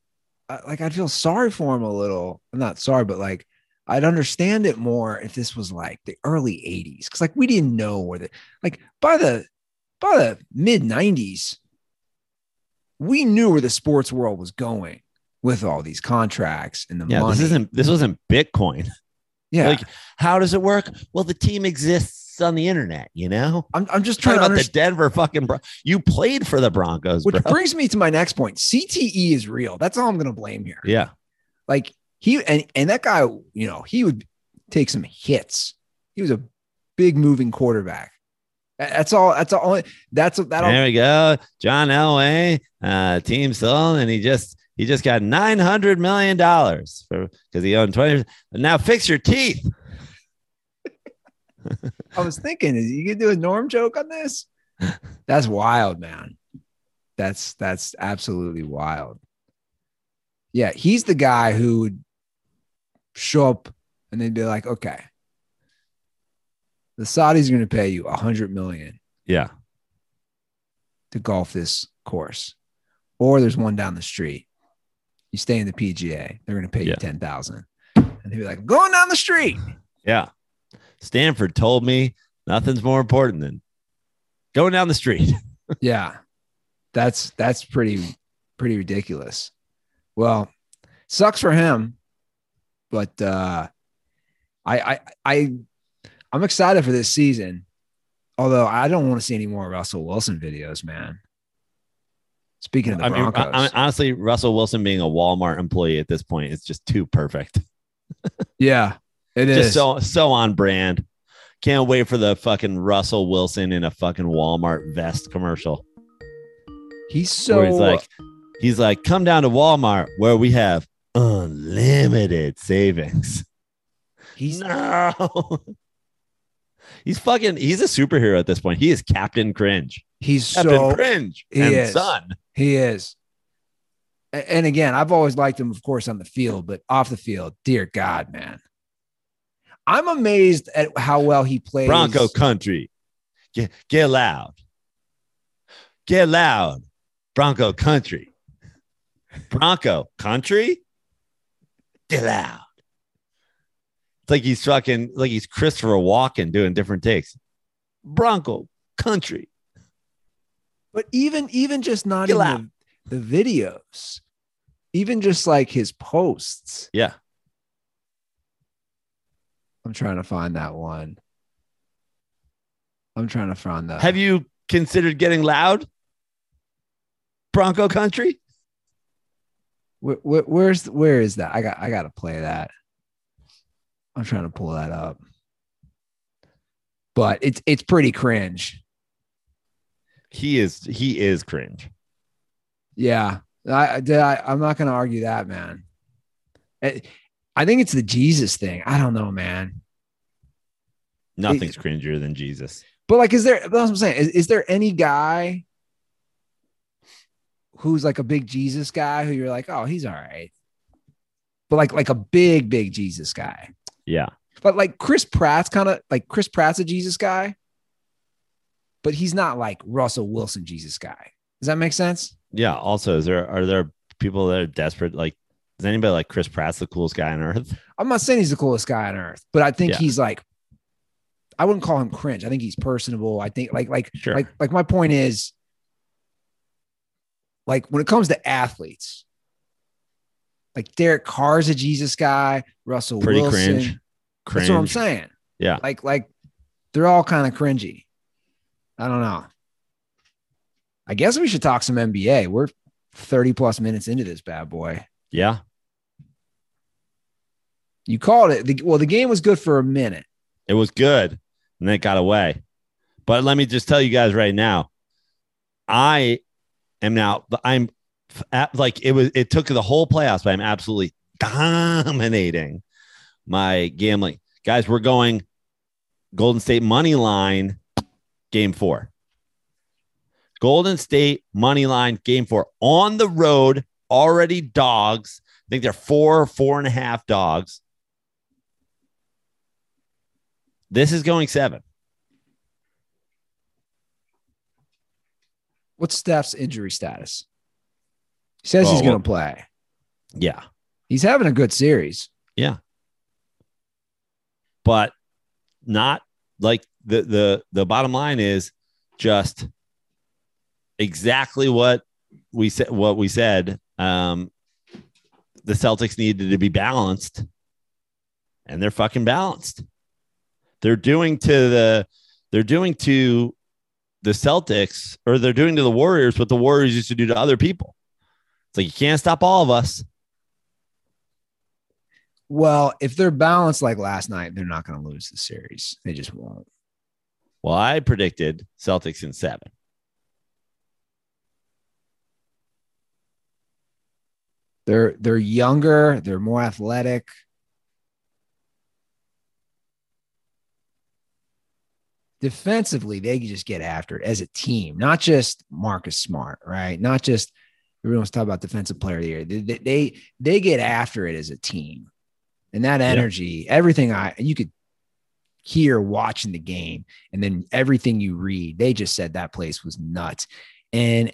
like I'd feel sorry for him a little. I'm not sorry, but like I'd understand it more if this was like the early 80s because like we didn't know where the like by the by the mid 90s we knew where the sports world was going with all these contracts and the Yeah, money. this isn't this wasn't Bitcoin. yeah, Like, how does it work? Well, the team exists on the internet. You know, I'm, I'm just trying trying to about the. Denver fucking. Bro- you played for the Broncos, Which bro. brings me to my next point. CTE is real. That's all I'm going to blame here. yeah, Like he and and that guy, you know, he would take some hits. He was a big moving quarterback. That- That's all. That's all. That's that. there we go. John Elway, uh, team sold, and he just he just got nine hundred million dollars for because he owned twenty. Now fix your teeth. <laughs> I was thinking, is you could do a Norm joke on this? That's wild, man. That's that's absolutely wild. Yeah, he's the guy who would show up and they'd be like, okay, the Saudis are going to pay you a hundred million Yeah, to golf this course, or there's one down the street. You stay in the PGA, they're going to pay Yeah. you ten thousand, and they'd be like, "I'm going down the street." yeah. Stanford told me nothing's more important than going down the street. <laughs> yeah, that's that's pretty pretty ridiculous. Well, sucks for him, but uh, I I I I'm excited for this season. Although I don't want to see any more Russell Wilson videos, man. Speaking of the I mean, Broncos, I, I- honestly, Russell Wilson being a Walmart employee at this point is just too perfect. <laughs> yeah, it is. just so so on brand. Can't wait for the fucking Russell Wilson in a fucking Walmart vest commercial. he's so he's like, he's like, come down to Walmart where we have unlimited savings. he's <laughs> No. He's fucking he's a superhero at this point. He is Captain Cringe. he's Captain so Cringe he and is. son. He is. And again, I've always liked him, of course, on the field, but off the field, dear God, man. I'm amazed at how well he plays. Bronco country. Get get loud. Get loud. Bronco country. Bronco country. Get loud. It's like he's fucking like he's Christopher Walken doing different takes. Bronco country. But even even just not Get in the, the videos, even just like his posts. Yeah. I'm trying to find that one. I'm trying to find that. Have you considered getting loud? Bronco country? Where, where, where's where is that? I got I got to play that. I'm trying to pull that up. but it's it's pretty cringe. He is he is cringe. Yeah, I, I I'm not going to argue that, man. I, I think it's the Jesus thing. I don't know, man. Nothing's cringier than Jesus. But like, is there? That's what I'm saying. Is, is there any guy who's like a big Jesus guy who you're like, oh, he's all right, but like like a big big Jesus guy? Yeah. But like Chris Pratt's kind of like Chris Pratt's a Jesus guy, but he's not like Russell Wilson Jesus guy. Does that make sense? Yeah. Also, is there are there people that are desperate? Like, is anybody like Chris Pratt's the coolest guy on earth? I'm not saying he's the coolest guy on earth, but I think Yeah. he's like, I wouldn't call him cringe. I think he's personable. I think like like Sure. like like my point is, like when it comes to athletes, like Derek Carr's a Jesus guy, Russell Pretty Wilson. cringe. Cringe. That's what I'm saying. Yeah. Like like they're all kind of cringy. I don't know. I guess we should talk some NBA. We're 30 plus minutes into this bad boy. Yeah. You called it. The, well, the game was good for a minute. It was good. And then it got away. But let me just tell you guys right now, I am now, I'm like, it was, it took the whole playoffs, but I'm absolutely dominating my gambling. Guys, we're going Golden State money line game four. Golden State money line game four on the road, already dogs. I think they're four, four and a half dogs. This is going seven. What's Steph's injury status? He says Oh, he's going well- to play. Yeah. He's having a good series. Yeah. But not like the the the bottom line is just exactly what we said what we said. Um the Celtics needed to be balanced and they're fucking balanced. They're doing to the they're doing to the Celtics or they're doing to the Warriors what the Warriors used to do to other people. It's like you can't stop all of us. Well, if they're balanced like last night, they're not going to lose the series. They just won't. Well, I predicted Celtics in seven. They're they're younger. They're more athletic. Defensively, they can just get after it as a team, not just Marcus Smart, right? Not just everyone's talking about defensive player of the year. They, they they get after it as a team, and that Yeah. energy, everything I you could hear watching the game, and then everything you read, they just said that place was nuts, and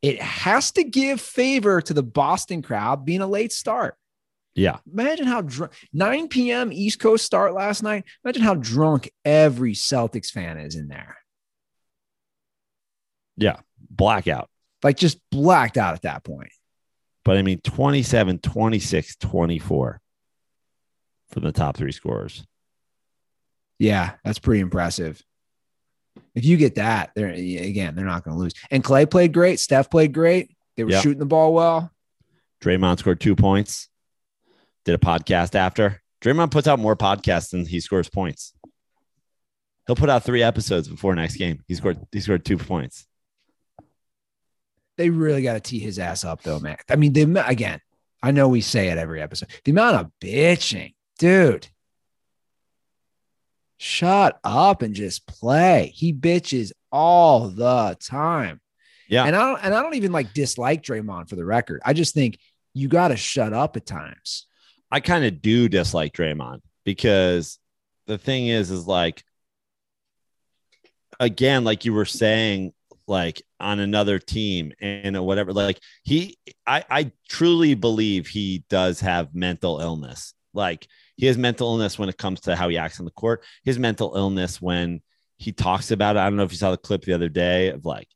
it has to give favor to the Boston crowd being a late start. Yeah. Imagine how drunk 9 p.m. East Coast start last night. Imagine how drunk every Celtics fan is in there. Yeah. Blackout. Like just blacked out at that point. But I mean, 27, 26, 24 from the top three scorers. Yeah, that's pretty impressive. If you get that, they're again, they're not going to lose. And Clay played great. Steph played great. They were Yeah. shooting the ball well. Draymond scored two points. Did a podcast after. Draymond puts out more podcasts than he scores points. He'll put out three episodes before next game. He scored he scored two points. They really got to tee his ass up, though, man. I mean, the again, I know we say it every episode. The amount of bitching, dude. Shut up and just play. He bitches all the time. Yeah. And I don't and I don't even like dislike Draymond for the record. I just think you got to shut up at times. I kind of do dislike Draymond because the thing is, is like, again, like you were saying, like on another team and whatever, like he, I, I truly believe he does have mental illness. Like he has mental illness when it comes to how he acts on the court. His mental illness when he talks about it. I don't know if you saw the clip the other day of like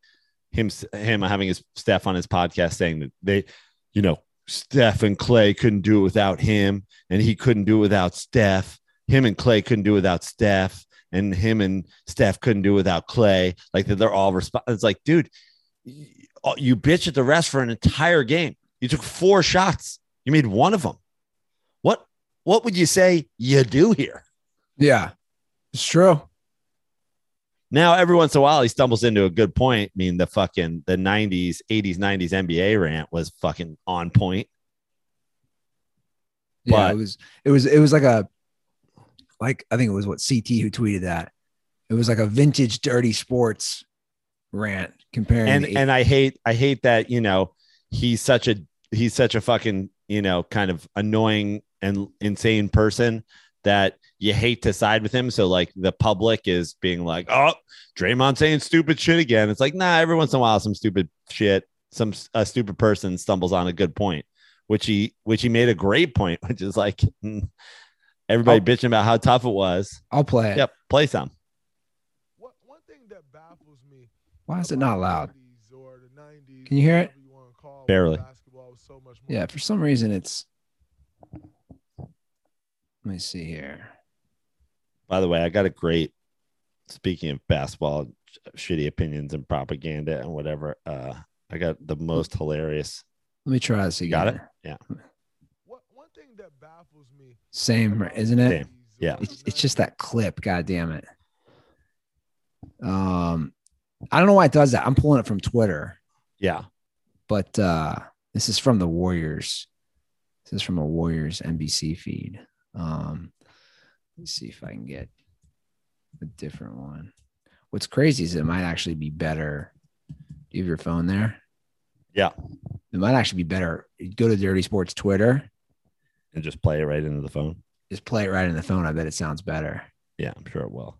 him, him having his Steph on his podcast saying that they, you know, Steph and Clay couldn't do it without him, and he couldn't do it without Steph. Him and Clay couldn't do it without Steph, and him and Steph couldn't do without Clay. Like that, they're all resp- It's like, dude, you, you bitch at the rest for an entire game. You took four shots. You made one of them. What what would you say you do here? Yeah. It's true. Now, every once in a while, he stumbles into a good point. I mean, the fucking the 90s, 80s, 90s NBA rant was fucking on point. Yeah, But- it was it was it was like a like I think it was what CT who tweeted that. It was like a vintage dirty sports rant comparing and and I hate I hate that you know he's such a he's such a fucking you know kind of annoying and insane person that you hate to side with him. So like the public is being like, oh, Draymond saying stupid shit again. It's like nah, every once in a while some stupid shit, some a stupid person stumbles on a good point, which he which he made a great point, <laughs> which is like everybody Oh. bitching about how tough it was. I'll play it. Yep, play some. One, one thing that baffles me. Why is it not loud? about the 80s or the 90s, Can you hear it? whatever you wanna call when Barely. so Yeah, for some reason it's let me see here. By the way, I got a great. Speaking of basketball, shitty opinions and propaganda and whatever, uh, I got the most hilarious. Let me try this again. got it? Yeah. One, one thing that baffles me. Same, isn't it? Same. Yeah. It's, it's just that clip. God damn it. Um, I don't know why it does that. I'm pulling it from Twitter, Yeah, but uh, this is from the Warriors. This is from a Warriors NBC feed. Um, let's see if I can get a different one. What's crazy is it might actually be better. Do you have your phone there? Yeah. It might actually be better. Go to Dirty Sports Twitter. And just play it right into the phone. Just play it right in the phone. I bet it sounds better. Yeah, I'm sure it will.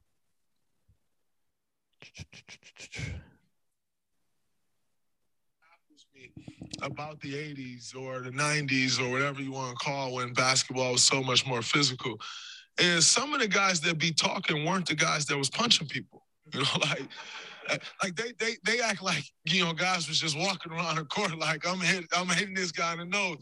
about the 80s or the 90s or whatever you want to call when basketball was so much more physical is some of the guys that be talking weren't the guys that was punching people you know <laughs> like like they they they act like you know guys was just walking around the court like I'm hit, I'm hitting this guy in the nose.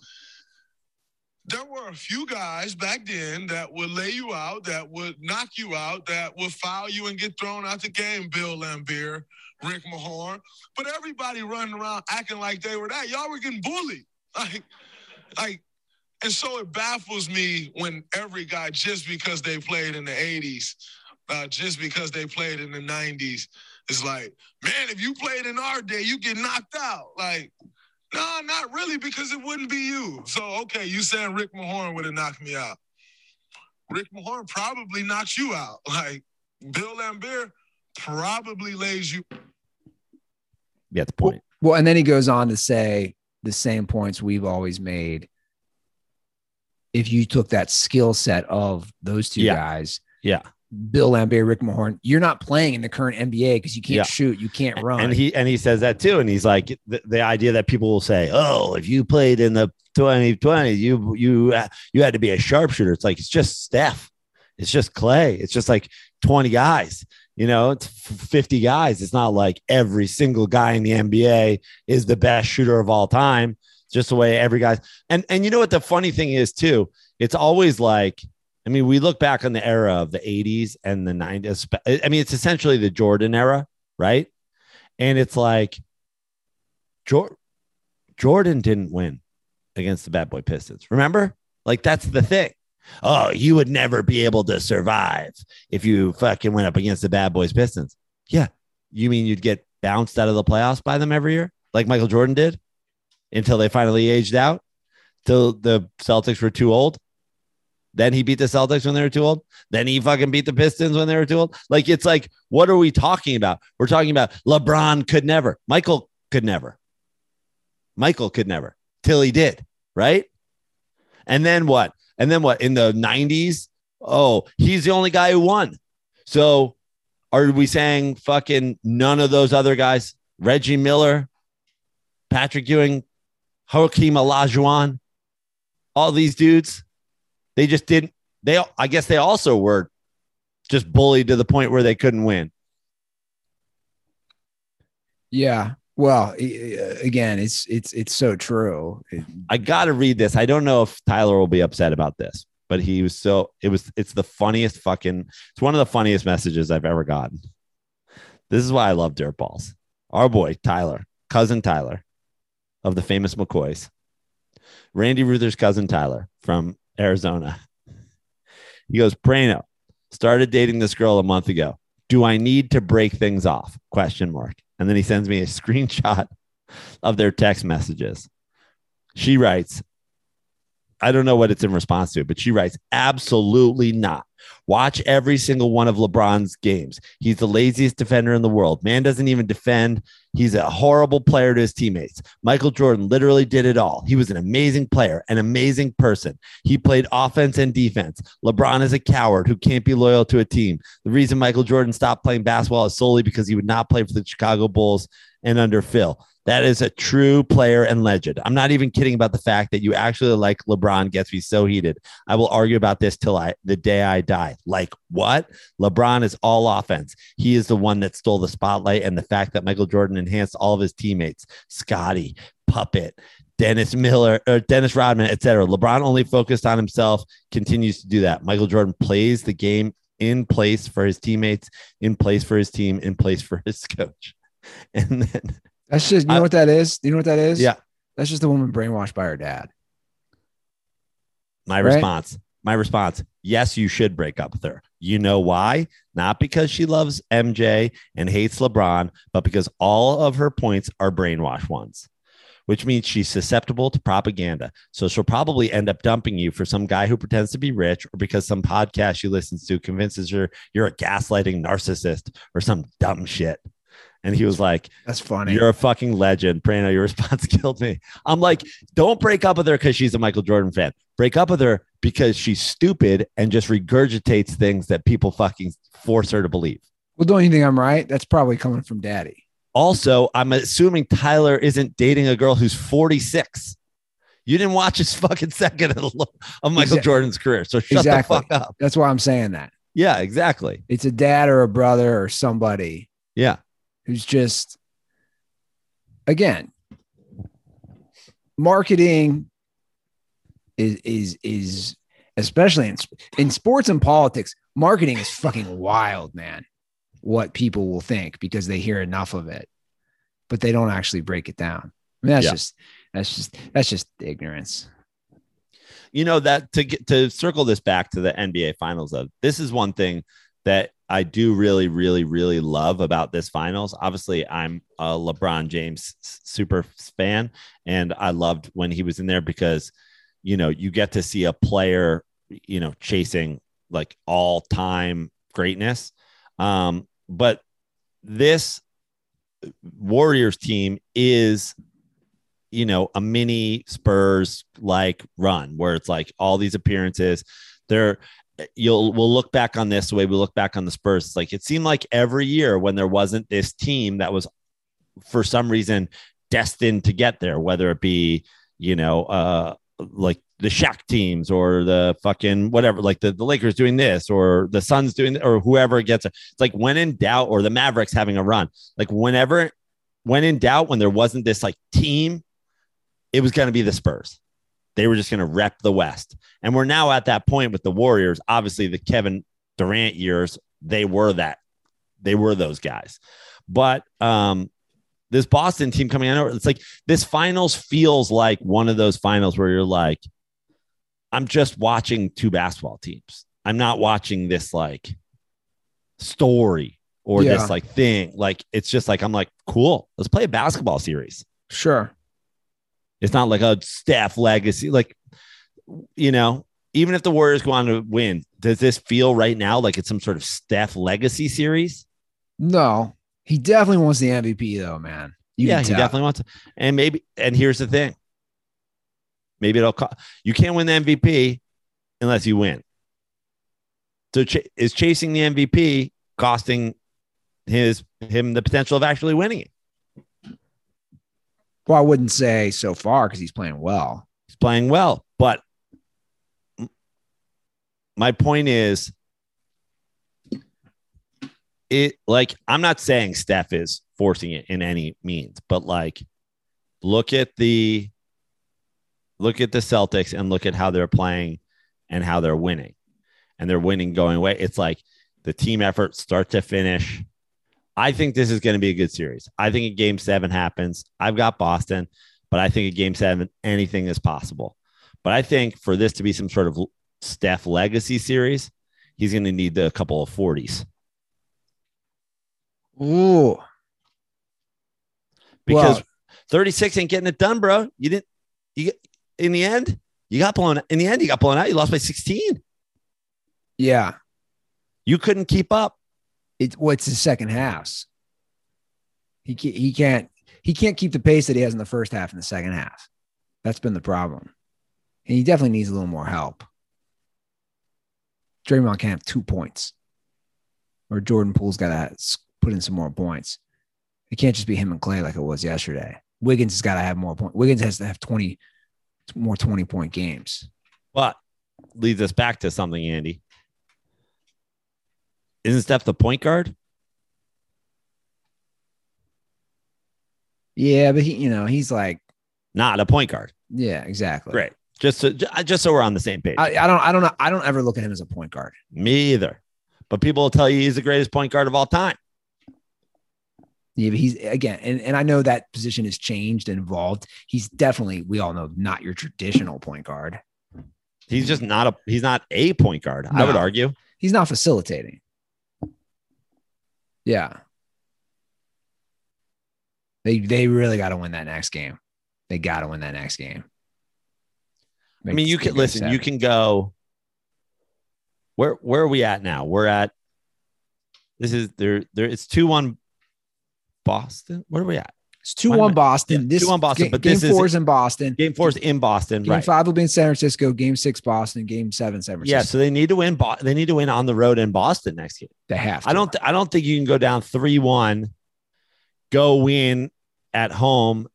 There were a few guys back then that would lay you out, that would knock you out, that would foul you and get thrown out the game. Bill Laimbeer, Rick Mahorn, but everybody running around acting like they were that. Y'all were getting bullied. <laughs> Like, like, and so it baffles me when every guy, just because they played in the 80s, uh, just because they played in the 90s, is like, man, if you played in our day, you get knocked out. Like, no, not really, because it wouldn't be you. So, okay, you saying Rick Mahorn would have knocked me out. Rick Mahorn probably knocks you out. <laughs> Like, Bill Laimbeer probably lays you Yeah, the point. Well, and then he goes on to say the same points we've always made. If you took that skill set of those two Yeah. guys, Yeah. Bill Laimbeer, Rick Mahorn, you're not playing in the current NBA because you can't Yeah. shoot, you can't run. And he and he says that too. And he's like the, the idea that people will say, "Oh, if you played in the 2020, you you uh, you had to be a sharpshooter." It's like it's just Steph, it's just Clay, it's just like 20 guys. You know, it's 50 guys. It's not like every single guy in the NBA is the best shooter of all time. It's just the way every guy. And and you know what the funny thing is too? It's always like I mean, we look back on the era of the 80s and the 90s. I mean, it's essentially the Jordan era, right? And it's like Jor- Jordan didn't win against the Bad Boy Pistons. Remember? Like, that's the thing. Oh, you would never be able to survive if you fucking went up against the Bad Boys Pistons. Yeah. You mean you'd get bounced out of the playoffs by them every year, like Michael Jordan did, until they finally aged out, till the Celtics were too old? Then he beat the Celtics when they were too old. Then he fucking beat the Pistons when they were too old. Like it's like, what are we talking about? We're talking about LeBron could never, Michael could never, Michael could never till he did, right? And then what? And then what? In the 90s, oh, he's the only guy who won. So are we saying fucking none of those other guys, Reggie Miller, Patrick Ewing, Hakeem Olajuwon, all these dudes, they just didn't. They, I guess, they also were just bullied to the point where they couldn't win. yeah. Well, again, it's it's it's so true. I got to read this. I don't know if Tyler will be upset about this, but he was so. It was. It's the funniest fucking. It's one of the funniest messages I've ever gotten. This is why I love dirt balls. Our boy Tyler, cousin Tyler, of the famous McCoys, Randy Ruther's cousin Tyler from Arizona. He goes, Prano, started dating this girl a month ago. Do I need to break things off? Question mark. And then he sends me a <laughs> screenshot of their text messages. She writes, I don't know what it's in response to, but she writes, absolutely not. Watch every single one of LeBron's games. He's the laziest defender in the world. Man doesn't even defend. He's a horrible player to his teammates. Michael Jordan literally did it all. He was an amazing player, an amazing person. He played offense and defense. LeBron is a coward who can't be loyal to a team. The reason Michael Jordan stopped playing basketball is solely because he would not play for the Chicago Bulls and under Phil. That is a true player and legend. I'm not even kidding about the fact that you actually like LeBron gets me so heated. I will argue about this till I the day I die. Like what? LeBron is all offense. He is the one that stole the spotlight and the fact that Michael Jordan enhanced all of his teammates, Scottie, Pippen, Dennis Miller or Dennis Rodman, etc. LeBron only focused on himself, continues to do that. Michael Jordan plays the game in place for his teammates, in place for his team, in place for his <laughs> coach. And then That's just, you know I- what that is? You know what that is? Yeah. That's just a woman brainwashed by her dad. My Right. response, my response, yes, you should break up with her. You know why? Not because she loves MJ and hates LeBron, but because all of her points are brainwash ones, which means she's susceptible to propaganda. So she'll probably end up dumping you for some guy who pretends to be rich or because some podcast she listens to convinces her you're a gaslighting narcissist or some dumb shit. And he was like, That's funny. You're a fucking legend. Prano, your response <laughs> killed me. I'm like, don't break up with her because she's a Michael Jordan fan. Break up with her because she's stupid and just regurgitates things that people fucking force her to believe. well, don't you think I'm right? That's probably coming from daddy. Also, I'm assuming Tyler isn't dating a girl who's 46. You didn't watch his fucking second of Michael Exact- Jordan's career. So shut Exactly. the fuck up. That's why I'm saying that. Yeah, exactly. It's a dad or a brother or somebody Yeah. Who's just again marketing is is is especially in in sports and politics marketing is fucking wild man what people will think because they hear enough of it but they don't actually break it down I mean, that's Yeah. just that's just that's just ignorance you know that to get to circle this back to the NBA finals of this is one thing that I do really really really love about this finals. Obviously, I'm a LeBron James super fan and I loved when he was in there because you know, you get to see a player, you know, chasing like all-time greatness. Um but this Warriors team is you know, a mini Spurs like run where it's like all these appearances. They're you'll we'll look back on this the way we look back on the Spurs. It's like it seemed like every year when there wasn't this team that was for some reason destined to get there, whether it be, you know, uh like the Shaq teams or the fucking whatever, like the, the Lakers doing this or the Suns doing or whoever gets it. It's like when in doubt, or the Mavericks having a run. Like whenever when in doubt, when there wasn't this like team it was going to be the Spurs. They were just going to rep the West. And we're now at that point with the Warriors. Obviously, the Kevin Durant years, they were that. They were those guys. But um, this Boston team coming out, it's like this finals feels like one of those finals where you're like, I'm just watching two basketball teams. I'm not watching this like story or Yeah. this like thing. Like it's just like I'm like, cool, let's play a basketball series. sure It's not like a Steph legacy. Like, you know, even if the Warriors go on to win, does this feel right now like it's some sort of Steph legacy series? no he definitely wants the mvp though man you yeah, he definitely wants to. And maybe, and here's the thing maybe it'll, co- you can't win the MVP unless you win. So ch- is chasing the MVP costing his him the potential of actually winning it? Well i wouldn't say so far because he's playing well He's playing well, but my point is, it like I'm not saying Steph is forcing it in any means, but like look at the look at the Celtics and look at how they're playing and how they're winning, and they're winning going away. It's like the team effort start to finish. I think this is going to be a good series. I think a game seven happens. I've got Boston but I think a game seven, anything is possible. But I think for this to be some sort of Steph legacy series, he's going to need the couple of 40s. Ooh. because Well- 36 ain't getting it done, bro. You didn't. You in the end, you got blown. In the end, you got blown out. You lost by 16. Yeah. You couldn't keep up. It, what's his second halves? He can't, he can't he can't keep the pace that he has in the first half and the second half. That's been the problem. And he definitely needs a little more help. Draymond can't have two points. Or Jordan Poole's got to put in some more points. It can't just be him and Clay like it was yesterday. Wiggins has got to have more points. Wiggins has to have 20 more 20 point games. But leads us back to something, Andy. Isn't Steph the point guard? Yeah, but he, you know, he's like, Not a point guard. yeah, exactly. Great. Just so, uh, just so we're on the same page. I, I don't, I don't know. I don't ever look at him as a point guard. Me either. But people will tell you he's the greatest point guard of all time. Yeah, but he's again, and, and I know that position has changed and evolved. He's definitely, we all know, not your traditional point guard. He's just not a he's not a point guard. I would argue. He's not facilitating. Yeah. They they really got to win that next game. They got to win that next game. I mean, you can listen, you can go where where are we at now? We're at this is there there it's 2-1 Boston. Where are we at? It's two Why one Boston. yeah, this 2-1 Boston, Game, but game four is in Boston. Game 4 is in Boston, Game right? five will be in San Francisco. Game six Boston. Game seven San Francisco. Yeah, so they need to win Bo- they need to win on the road in Boston next game. they have. To. I don't. I don't think you can go down three one, go win at home,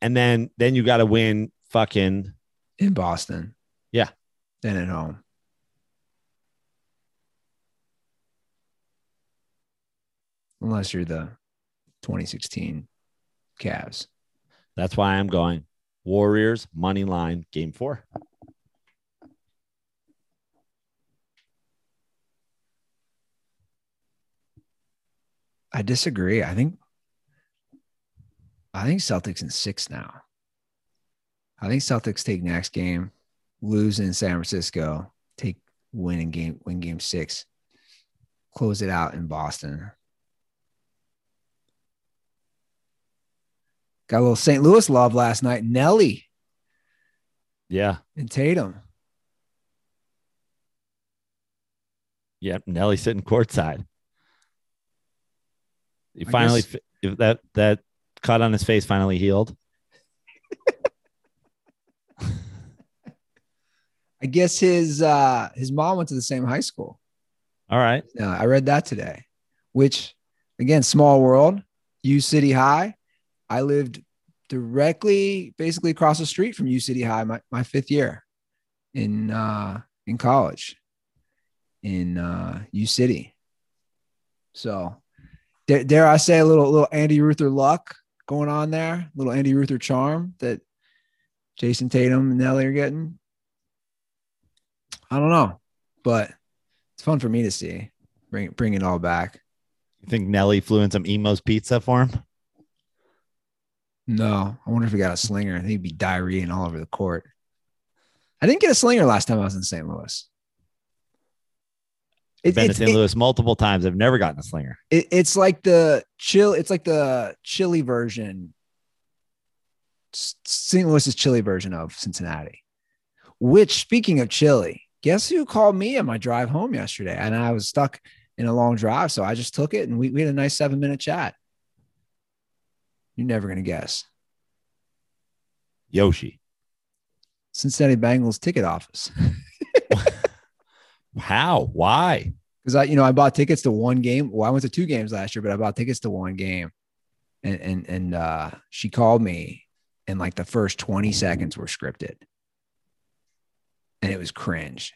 and then then you got to win fucking. in Boston. Yeah. Then at home. Unless you're the 2016 Cavs. That's why I'm going Warriors money line game four. I disagree. I think I think Celtics in six now. I think Celtics take next game, lose in San Francisco, take win in game win game six, close it out in Boston. Got a little St. Louis love last night. Nelly Yeah, and Tatum. yep. Nelly sitting courtside. He I finally, guess- if that that cut on his face finally healed. <laughs> I guess his uh his mom went to the same high school. All right. Uh, I read that today, which again, small world, U City High. I lived directly, basically across the street from U City High my, my fifth year in uh, in college in uh, U City. So, dare, dare I say a little little Andy Ruther luck going on there, little Andy Ruther charm that Jayson Tatum and Nelly are getting. I don't know, but it's fun for me to see. Bring bring it all back. You think Nelly flew in some Imo's pizza for him? No, I wonder if he got a slinger. I think he'd be diarrheaing all over the court. I didn't get a slinger last time I was in St. Louis. It- been to St. it- Louis multiple times. I've never gotten a slinger. it- it's like the chill. It's like the chili version. St. Louis's chili version of Cincinnati. Which, speaking of chili, guess who called me on my drive home yesterday? And I was stuck in a long drive, so I just took it and we, we had a nice seven minute chat. You're never gonna guess. Yoshi. Cincinnati Bengals ticket office. <laughs> How? Why? because I, you know, I bought tickets to one game. Well, I went to two games last year, but I bought tickets to one game, and and and uh, she called me, and like the first twenty seconds were scripted, and it was cringe.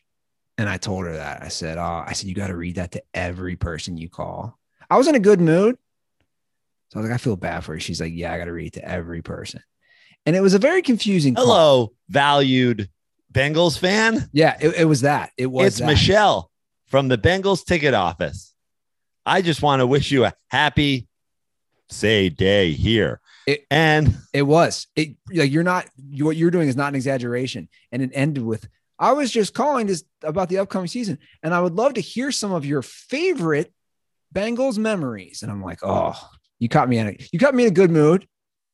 And I told her that I said, "Oh, I said you got to read that to every person you call." I was in a good mood, so I was like, "I feel bad for her." She's like, "Yeah, I got to read to every person," and it was a very confusing. call. Hello, valued Bengals fan. Yeah, it, it was that. It was it's that. Michelle from the Bengals ticket office. I just want to wish you a happy say day here. It- and It was. It like you're not you, what you're doing is not an exaggeration. And it ended with I was just calling this about the upcoming season, and I would love to hear some of your favorite Bengals memories. And I'm like, oh, you caught me in a you caught me in a good mood.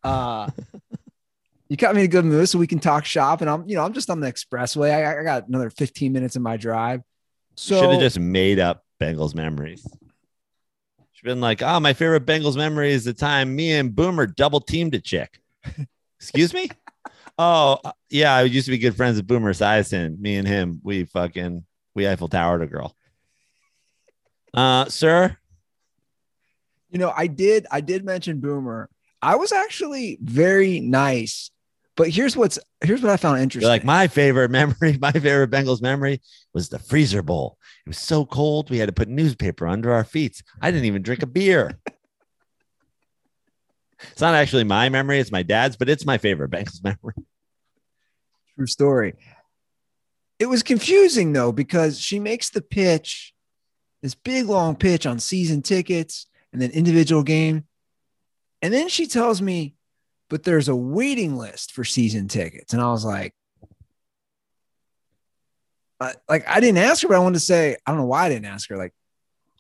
Uh <laughs> you caught me in a good mood so we can talk shop. And I'm, you know, I'm just on the expressway. I, I got another 15 minutes in my drive. So Should have just made up Bengals memories. Should been like, oh, my favorite Bengals memory is the time me and Boomer double teamed a chick. Excuse me? <laughs> Oh, uh, yeah. I used to be good friends with Boomer Esiason. Me and him, we fucking we Eiffel Towered a girl. Uh, sir, you know, I did I did mention Boomer. I was actually very nice. But here's what's here's what I found interesting. you're like my favorite memory, <laughs> my favorite Bengals memory was the freezer bowl. It was so cold we had to put newspaper under our feet. I didn't even drink a beer. <laughs> it's not actually my memory, it's my dad's, but it's my favorite Bengals <laughs> memory. True story. It was confusing though because she makes the pitch, this big long pitch on season tickets and then individual game. And then she tells me, but there's a waiting list for season tickets. And I was like, like I didn't ask her, but I wanted to say, I don't know why I didn't ask her. Like,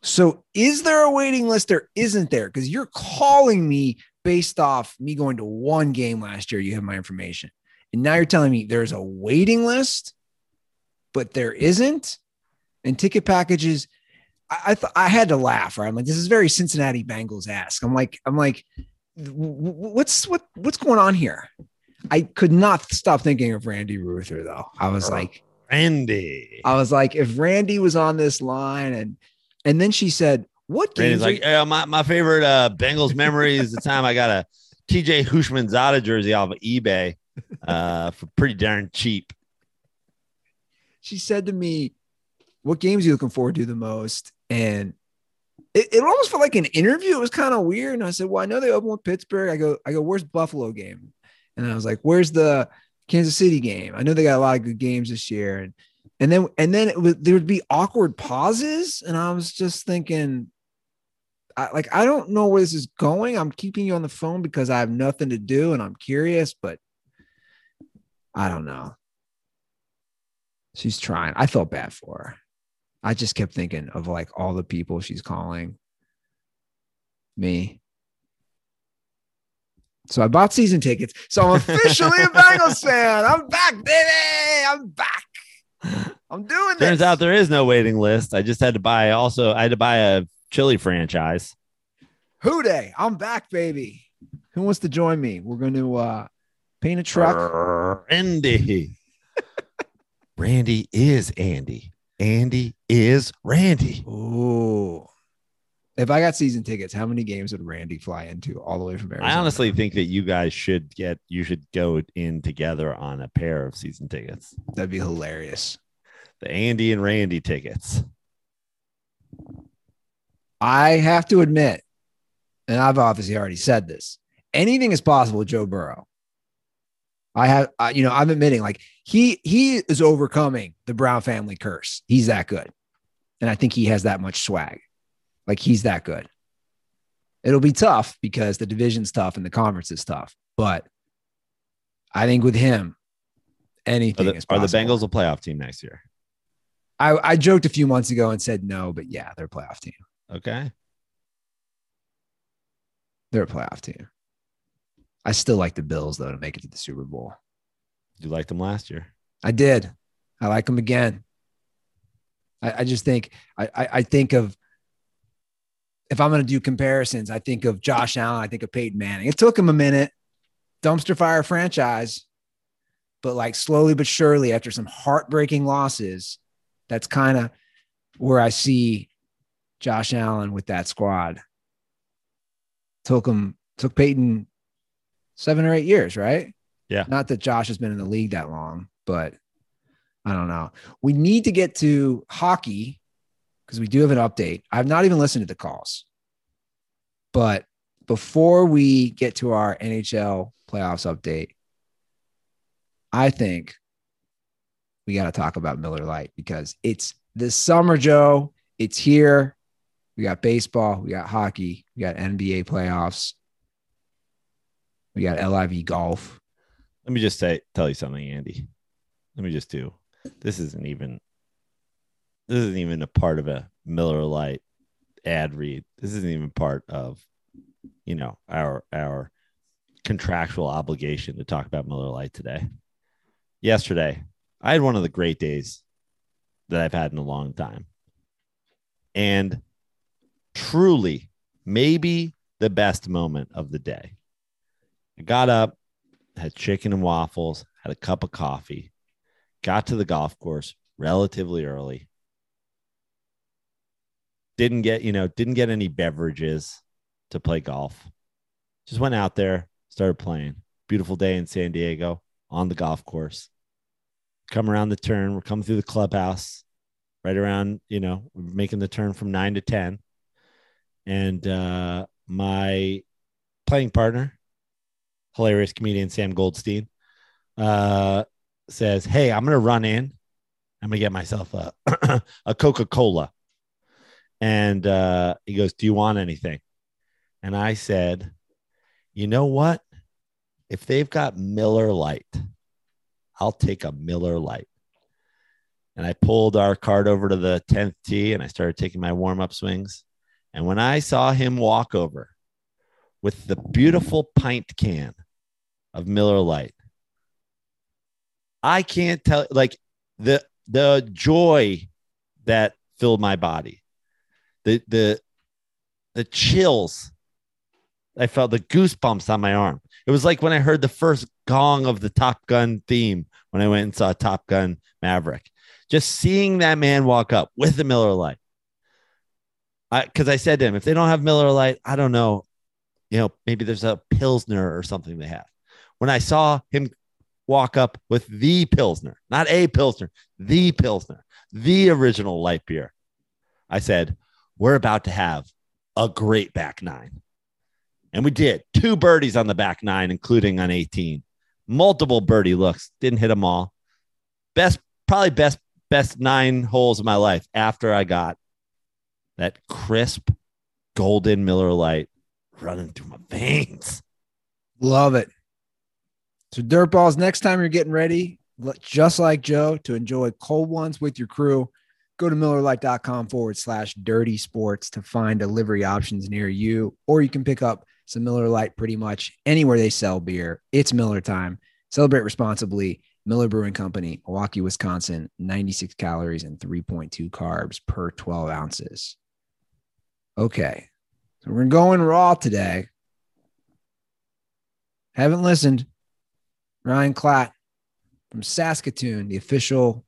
so is there a waiting list or isn't there? Because you're calling me based off me going to one game last year. You have my information. And now you're telling me there's a waiting list, but there isn't. And ticket packages, I I, th- I had to laugh. Right, I'm like, this is very Cincinnati Bengals ask. I'm like, I'm like, what's what what's going on here? I could not stop thinking of Randy Ruther though. I was like, Randy. I was like, if Randy was on this line, and and then she said, what games? are like, you-" yeah, my, my favorite uh, Bengals memory is the time I got a TJ Houshmandzadeh jersey off of eBay uh, for pretty darn cheap. she said to me, "What games are you looking forward to the most?" And it, it almost felt like an interview. It was kind of weird. And I said, "Well, I know they open with Pittsburgh." I go, "I go, where's Buffalo game?" And I was like, "Where's the Kansas City game?" I know they got a lot of good games this year. And and then and then would there would be awkward pauses, and I was just thinking. I, like I don't know where this is going. I'm keeping you on the phone because I have nothing to do and I'm curious, but I don't know. She's trying. I felt bad for her. I just kept thinking of like all the people she's calling me. So I bought season tickets. So I'm officially a Bengals <laughs> fan. I'm back, baby. I'm back. I'm doing this. Turns out there is no waiting list. I just had to buy also, I had to buy a chili franchise. Who Dey. I'm back, baby. Who wants to join me? We're going to uh, paint a truck. Randy. <laughs> Randy is Andy. Andy is Randy. Ooh. If I got season tickets, how many games would Randy fly into all the way from Arizona? I honestly think that you guys should get, you should go in together on a pair of season tickets. that'd be hilarious. The Andy and Randy tickets. I have to admit, and I've obviously already said this, anything is possible with Joe Burrow. I have, I, you know, I'm admitting like he he is overcoming the Brown family curse. He's that good, and I think he has that much swag. Like he's that good. It'll be tough because the division's tough and the conference is tough, but I think with him, Are anything the, is are the Bengals a playoff team next year? I, I joked a few months ago and said no, but yeah, they're a playoff team. Okay. They're a playoff team. I still like the Bills though to make it to the Super Bowl. You liked them last year. I did. I like them again. I, I just think I, I I think of if I'm going to do comparisons, I think of Josh Allen. I think of Peyton Manning. It took him a minute, dumpster fire franchise, but like slowly but surely, after some heartbreaking losses, that's kind of where I see Josh Allen with that squad. Took him, took Peyton seven or eight years, right? Yeah. Not that Josh has been in the league that long, but I don't know. We need to get to hockey because we do have an update. I've not even listened to the calls. But before we get to our NHL playoffs update, I think we got to talk about Miller Lite because it's this summer, Joe. It's here. We got baseball, we got hockey, we got NBA playoffs, we got LIV golf. Let me just say, tell you something, Andy. Let me just do. This isn't even. This isn't even a part of a Miller Lite ad read. This isn't even part of, you know, our our contractual obligation to talk about Miller Lite today. Yesterday, I had one of the great days that I've had in a long time. And truly, maybe the best moment of the day. I got up, had chicken and waffles, had a cup of coffee, got to the golf course relatively early. Didn't get, you know, didn't get any beverages to play golf. Just went out there, started playing. Beautiful day in San Diego on the golf course. Come around the turn, we're coming through the clubhouse, right around, you know, making the turn from nine to 10. And uh, my playing partner, hilarious comedian Sam Goldstein, uh, says, Hey, I'm going to run in. I'm going to get myself a, <clears throat> a Coca Cola. And uh, he goes, Do you want anything? And I said, You know what? If they've got Miller Lite, I'll take a Miller Lite. And I pulled our cart over to the 10th tee and I started taking my warm up swings. And when I saw him walk over with the beautiful pint can of Miller Lite, I can't tell like the the joy that filled my body. The the the chills. I felt the goosebumps on my arm. It was like when I heard the first gong of the Top Gun theme when I went and saw Top Gun Maverick. Just seeing that man walk up with the Miller Lite. I because I said to him, if they don't have Miller Lite, I don't know. You know, maybe there's a Pilsner or something they have. When I saw him walk up with the Pilsner, not a Pilsner, the Pilsner, the original light beer, I said, we're about to have a great back nine. And we did two birdies on the back nine, including on 18. Multiple birdie looks, didn't hit them all. Best, probably best, best nine holes of my life after I got that crisp golden Miller Lite running through my veins. Love it. So, dirt balls, next time you're getting ready, just like Joe, to enjoy cold ones with your crew, go to millerlite.com forward slash dirty sports to find delivery options near you, or you can pick up some Miller Lite pretty much anywhere they sell beer. It's Miller time. Celebrate responsibly. Miller Brewing Company, Milwaukee, Wisconsin, 96 calories and 3.2 carbs per 12 ounces. Okay. So we're going raw today. Haven't listened. Ryan Klatt from Saskatoon, the official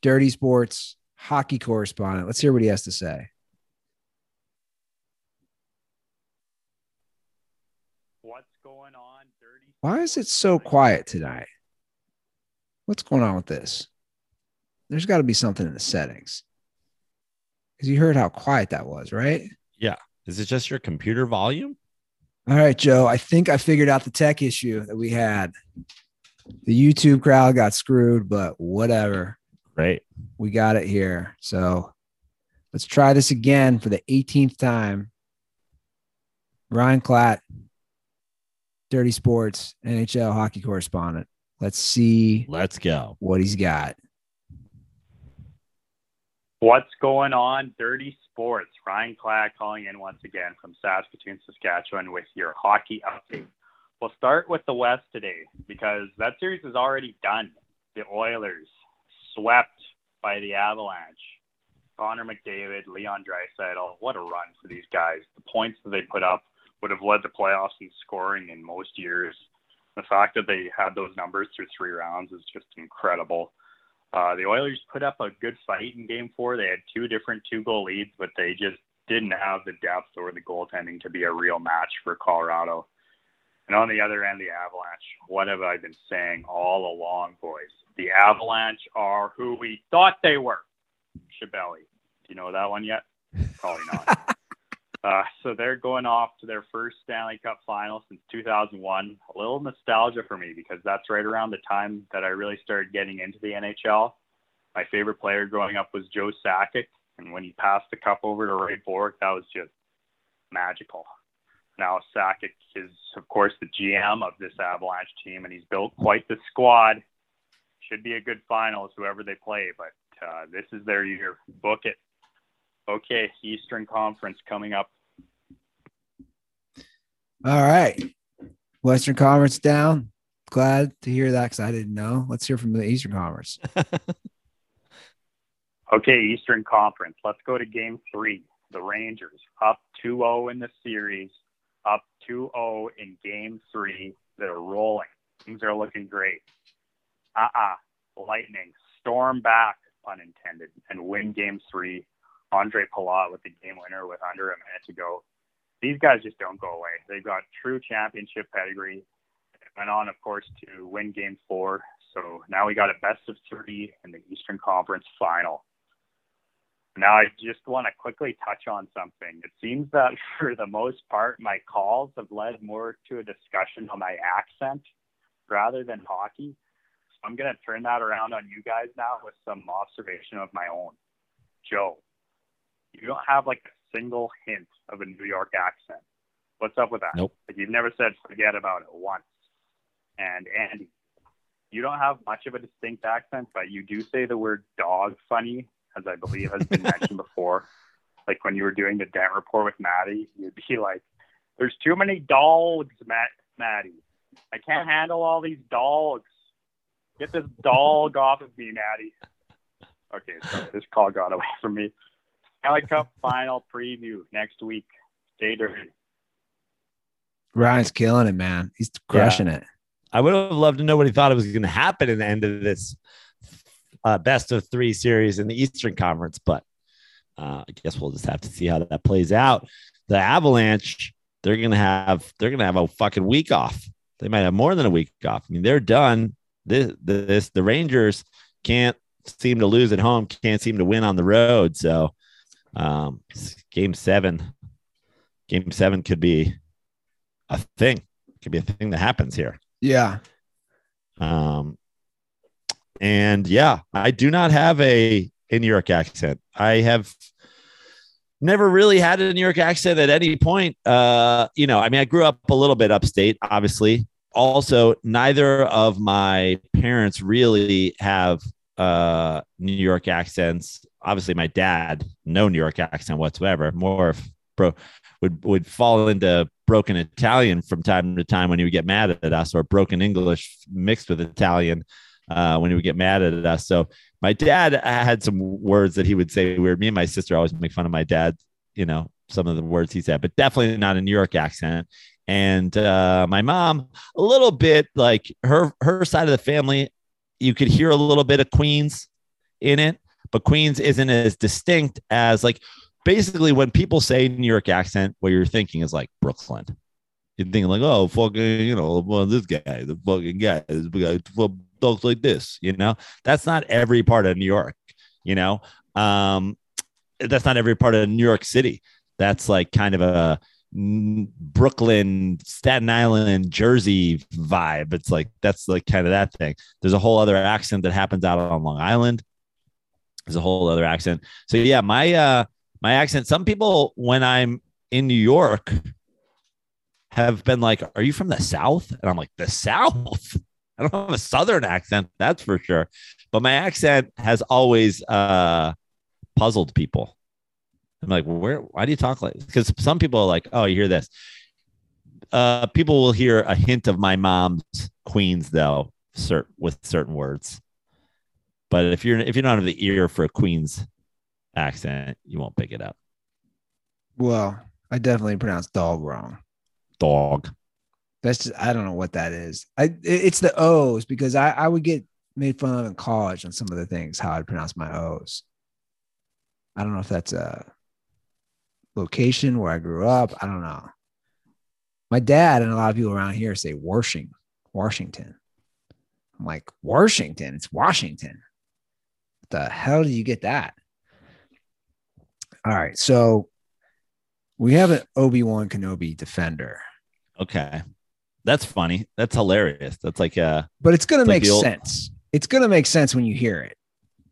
Dirty Sports hockey correspondent. Let's hear what he has to say. What's going on, Dirty? Why is it so quiet tonight? What's going on with this? There's got to be something in the settings. Because you heard how quiet that was, right? Yeah. Is it just your computer volume? All right, Joe. I think I figured out the tech issue that we had. The YouTube crowd got screwed, but whatever. Right. We got it here. So let's try this again for the 18th time. Ryan Klatt, Dirty Sports, NHL hockey correspondent. Let's see. Let's go. What he's got. What's going on, Dirty Sports? Ryan Klatt calling in once again from Saskatoon, Saskatchewan with your hockey update. We'll start with the West today because that series is already done. The Oilers swept by the Avalanche. Connor McDavid, Leon Draisaitl, what a run for these guys. The points that they put up would have led the playoffs in scoring in most years. The fact that they had those numbers through three rounds is just incredible. Uh, the Oilers put up a good fight in game four. They had two different two goal leads, but they just didn't have the depth or the goaltending to be a real match for Colorado. And on the other end, the Avalanche. What have I been saying all along, boys? The Avalanche are who we thought they were. Shabelli. Do you know that one yet? Probably not. <laughs> uh, so they're going off to their first Stanley Cup final since 2001. A little nostalgia for me because that's right around the time that I really started getting into the NHL. My favorite player growing up was Joe Sakic, and when he passed the cup over to Ray Bourque, that was just magical. Now Sakic is, of course, the GM of this Avalanche team, and he's built quite the squad. Should be a good finals, whoever they play, but uh, this is their year. Book it. Okay, Eastern Conference coming up. All right. Western Conference down. Glad to hear that because I didn't know. Let's hear from the Eastern Conference. <laughs> Okay, Eastern Conference. Let's go to game three. The Rangers up 2 0 in the series, up 2 0 in game three. They're rolling. Things are looking great. Uh uh Lightning storm back, pun intended, and win game three. Andre Palat with the game winner with under a minute to go. These guys just don't go away. They've got true championship pedigree. Went on, of course, to win game four. So now we got a best of three in the Eastern Conference final. Now, I just want to quickly touch on something. It seems that <laughs> for the most part, my calls have led more to a discussion on my accent rather than hockey. So I'm going to turn that around on you guys now with some observation of my own. Joe, you don't have like a single hint of a New York accent. What's up with that? Nope. Like you've never said forget about it once. And Andy, you don't have much of a distinct accent, but you do say the word dog funny as I believe has been <laughs> mentioned before. Like when you were doing the Dent report with Maddie, you'd be like, "There's too many dogs, Matt, Maddie. I can't handle all these dogs. Get this dog off of me, Maddie." Okay, sorry, this call got away from me. Stanley Cup final preview next week. Stay dirty. Ryan's killing it, man. He's crushing it. I would have loved to know what he thought it was going to happen in the end of this uh, best of three series in the Eastern Conference, but uh, I guess we'll just have to see how that plays out. The Avalanche, they're gonna have they're gonna have a fucking week off. They might have more than a week off. I mean, they're done. This this the Rangers can't seem to lose at home, can't seem to win on the road. So, um, game seven, game seven could be a thing. Could be a thing that happens here. Yeah. Um, and yeah, I do not have a, a New York accent. I have never really had a New York accent at any point. Uh, you know, I mean, I grew up a little bit upstate, obviously. Also, neither of my parents really have uh New York accents. Obviously, my dad, no New York accent whatsoever. More of bro would would fall into broken Italian from time to time when he would get mad at us, or broken English mixed with Italian uh, when he would get mad at us. So my dad had some words that he would say weird. Me and my sister always make fun of my dad, you know, some of the words he said, but definitely not a New York accent. And uh, my mom, a little bit like her her side of the family, you could hear a little bit of Queens in it, but Queens isn't as distinct as like basically when people say New York accent, what you're thinking is like Brooklyn. You're thinking like, oh, fucking, you know, well, this guy, the fucking guy, this guy talks like this. You know, that's not every part of New York. You know, um, that's not every part of New York City. That's like kind of a Brooklyn, Staten Island, Jersey vibe. It's like that's like kind of that thing. There's a whole other accent that happens out on Long Island. There's a whole other accent. So yeah, my uh my accent. Some people when I'm in New York have been like, "Are you from the South?" And I'm like, "The South." I don't have a Southern accent, that's for sure. But my accent has always uh, puzzled people. I'm like, where? Why do you talk like? Because some people are like, oh, you hear this. Uh, people will hear a hint of my mom's Queens though, cert- with certain words. But if you're if you don't have the ear for a Queens accent, you won't pick it up. Well, I definitely pronounced dog wrong. Dog. That's just I don't know what that is. I it's the O's because I I would get made fun of in college on some of the things how I'd pronounce my O's. I don't know if that's a location where I grew up. I don't know. My dad and a lot of people around here say Washington, Washington. I'm like Washington. It's Washington. The hell do you get that? All right, so we have an Obi Wan Kenobi defender. Okay. That's funny. That's hilarious. That's like uh but it's gonna It's like make old- sense. It's gonna make sense when you hear it.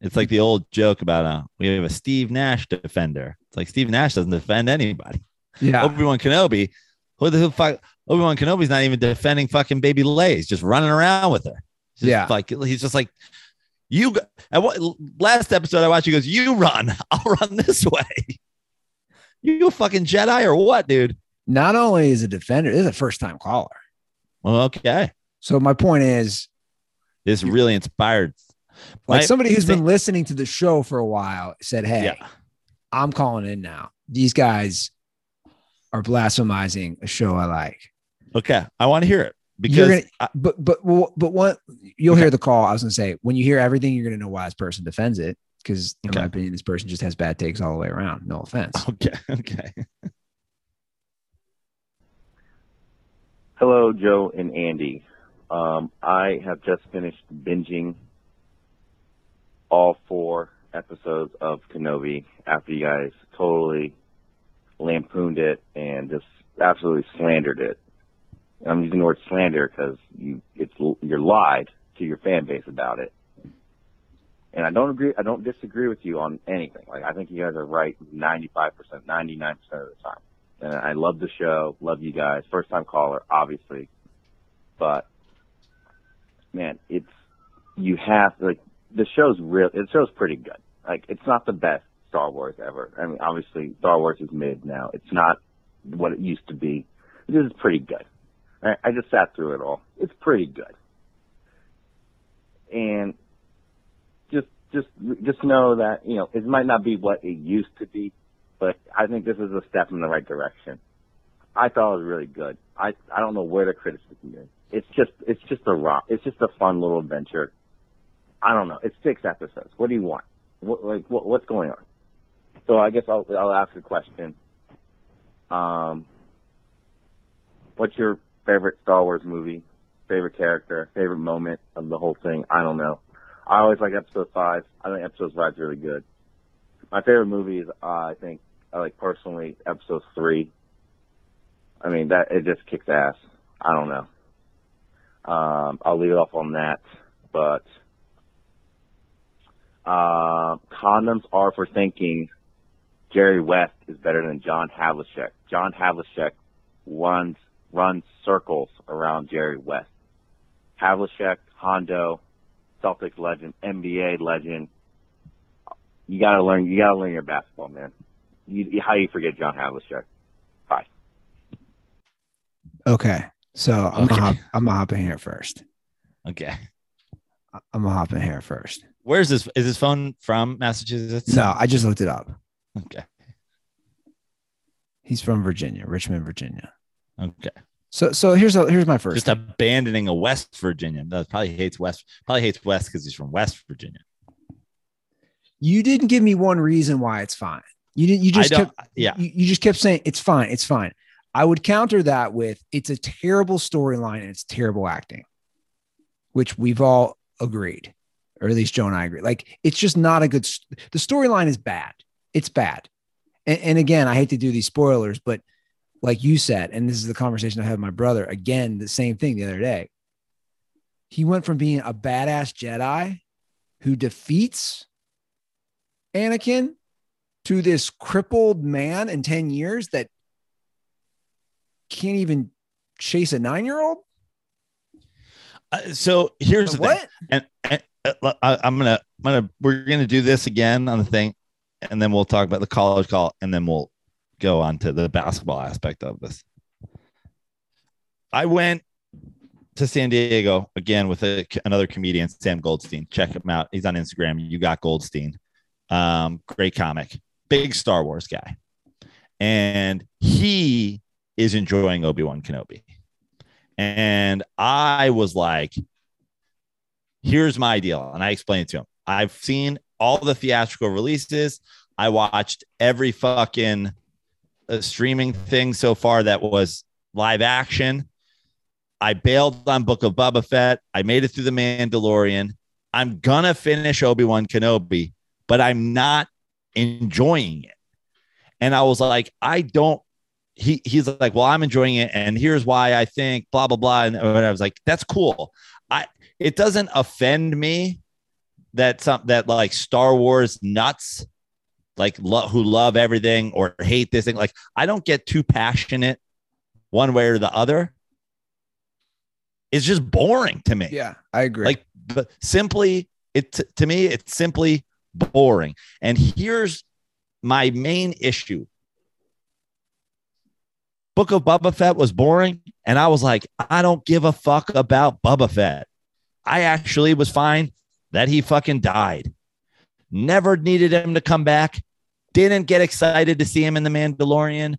it's like the old joke about uh we have a Steve Nash defender. It's like Steve Nash doesn't defend anybody. Yeah. Obi-Wan Kenobi, who the who fuck Obi-Wan Kenobi's not even defending fucking baby Leia. He's just running around with her. Just Yeah. Like he's just like you go- and what last episode I watched, he goes, You run, <laughs> I'll run this way. <laughs> You a fucking Jedi or what, dude? Not only is a defender, this is a first time caller. Well, okay. So my point is, This really inspired. like My- somebody who's been listening to the show for a while said, "Hey, Yeah. I'm calling in now. These guys are blasphemizing a show I like." Okay. I want to hear it because gonna- I- But but but what you'll hear the call. I was gonna say when you hear everything, you're gonna know why this person defends it. Because in my opinion, this person just has bad takes all the way around. No offense. okay. <laughs> Okay. Hello, Joe and Andy. Um, I have just finished binging all four episodes of Kenobi after you guys totally lampooned it and just absolutely slandered it. I'm using the word slander because you it's you're lied to your fan base about it. And I don't agree. I don't disagree with you on anything. Like I think you guys are right 95%, 99% of the time. And I love the show. Love you guys. First time caller, obviously. But man, it's you have like the show's real. The show's pretty good. Like it's not the best Star Wars ever. I mean, obviously Star Wars is mid now. It's not what it used to be. This is pretty good. I, just sat through it all. It's pretty good. And just just just know that you know it might not be what it used to be, but I think this is a step in the right direction. I thought it was really good. I I don't know where the criticism is. It's just it's just a rock. It's just a fun little adventure. I don't know. It's six episodes. What do you want? What like what what's going on? So I guess I'll I'll ask a question. Um, what's your favorite Star Wars movie? Favorite character? Favorite moment of the whole thing? I don't know. I always like Episode Five. I think Episode Five's really good. My favorite movie is uh, I think I like personally Episode Three. I mean that it just kicks ass. I don't know. Um, I'll leave it off on that, but uh, condoms are for thinking Jerry West is better than John Havlicek. John Havlicek runs runs circles around Jerry West. Havlicek, Hondo, Celtics legend, NBA legend. You gotta learn. You gotta learn your basketball, man. You, you- how you forget John Havlicek? Bye. Okay, so I'm Okay. gonna hop, I'm gonna hop in here first. Okay. I'm gonna hop in here first. Where's this? Is this phone from Massachusetts? No, I just looked it up. Okay. He's from Virginia, Richmond, Virginia. Okay. So so here's a, here's my first. Just abandoning a West Virginia. No, probably hates West. Probably hates West because he's from West Virginia. you didn't give me one reason why it's fine. You didn't. You just kept. Yeah. You, you just kept saying it's fine. It's fine. I would counter that with it's a terrible storyline and it's terrible acting, which we've all agreed, or at least Joe and I agree. Like it's just not a good. The storyline is bad. It's bad. And, and again, I hate to do these spoilers, but like you said, and this is the conversation I had with my brother. Again, the same thing the other day. He went from being a badass Jedi who defeats Anakin to this crippled man in 10 years that can't even chase a nine year old? Uh, so here's the thing. What? and, and uh, I, I'm gonna, I'm gonna, we're gonna do this again on the thing, and then we'll talk about the college call, and then we'll go on to the basketball aspect of this. I went to San Diego again with a, another comedian, Sam Goldstein. Check him out. He's on Instagram. You got Goldstein. Um, great comic, big Star Wars guy, and he is enjoying Obi Wan Kenobi. And I was like, here's my deal. And I explained to him. I've seen all the theatrical releases. I watched every fucking uh, streaming thing so far that was live action. I bailed on Book of Boba Fett. I made it through The Mandalorian. I'm gonna finish Obi Wan Kenobi, but I'm not enjoying it. And I was like, I don't. He he's like, well, I'm enjoying it, and here's why I think blah blah blah. And I was like, that's cool. I it doesn't offend me that some that like Star Wars nuts like lo- who love everything or hate this thing. Like I don't get too passionate one way or the other. It's just boring to me. Yeah, I agree. Like, but simply, it to me, it's simply boring. And here's my main issue Book of Boba Fett was boring, and I was like, I don't give a fuck about Boba Fett. I actually was fine that he fucking died. Never needed him to come back. Didn't get excited to see him in The Mandalorian.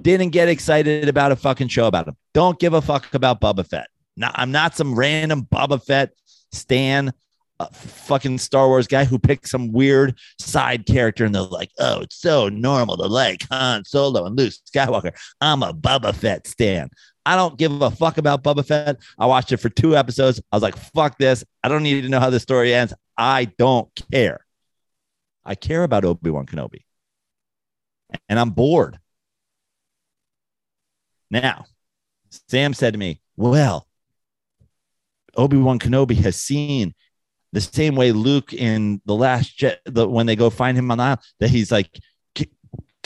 Didn't get excited about a fucking show about him. Don't give a fuck about Boba Fett. Now, I'm not some random Boba Fett stan a fucking Star Wars guy who picked some weird side character and they're like, oh, it's so normal to like Han Solo and Luke Skywalker. I'm a Boba Fett stan. I don't give a fuck about Boba Fett. I watched it for two episodes. I was like, fuck this. I don't need to know how the story ends. I don't care. I care about Obi Wan Kenobi. And I'm bored. Now, Sam said to me, well, Obi Wan Kenobi has seen the same way Luke in the last jet, the, when they go find him on the island, that he's like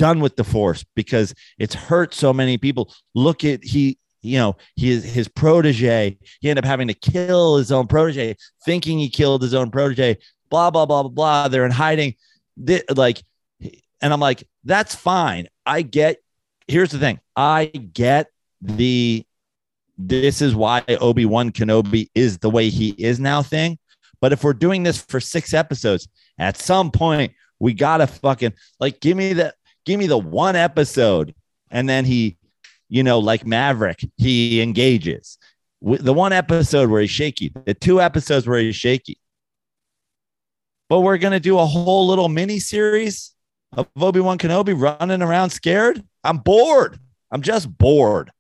done with the force because it's hurt so many people. Look at he, you know, his his protege. He ended up having to kill his own protege, thinking he killed his own protege. Blah blah blah blah blah. They're in hiding. They, like, and I'm like, that's fine. I get. Here's the thing. I get the. This is why Obi Wan Kenobi is the way he is now. Thing but if we're doing this for six episodes, at some point we gotta fucking like give me the give me the one episode, and then he, you know, like Maverick, he engages. With the one episode where he's shaky, the two episodes where he's shaky. But we're gonna do a whole little mini series of Obi Wan Kenobi running around scared. I'm bored. I'm just bored.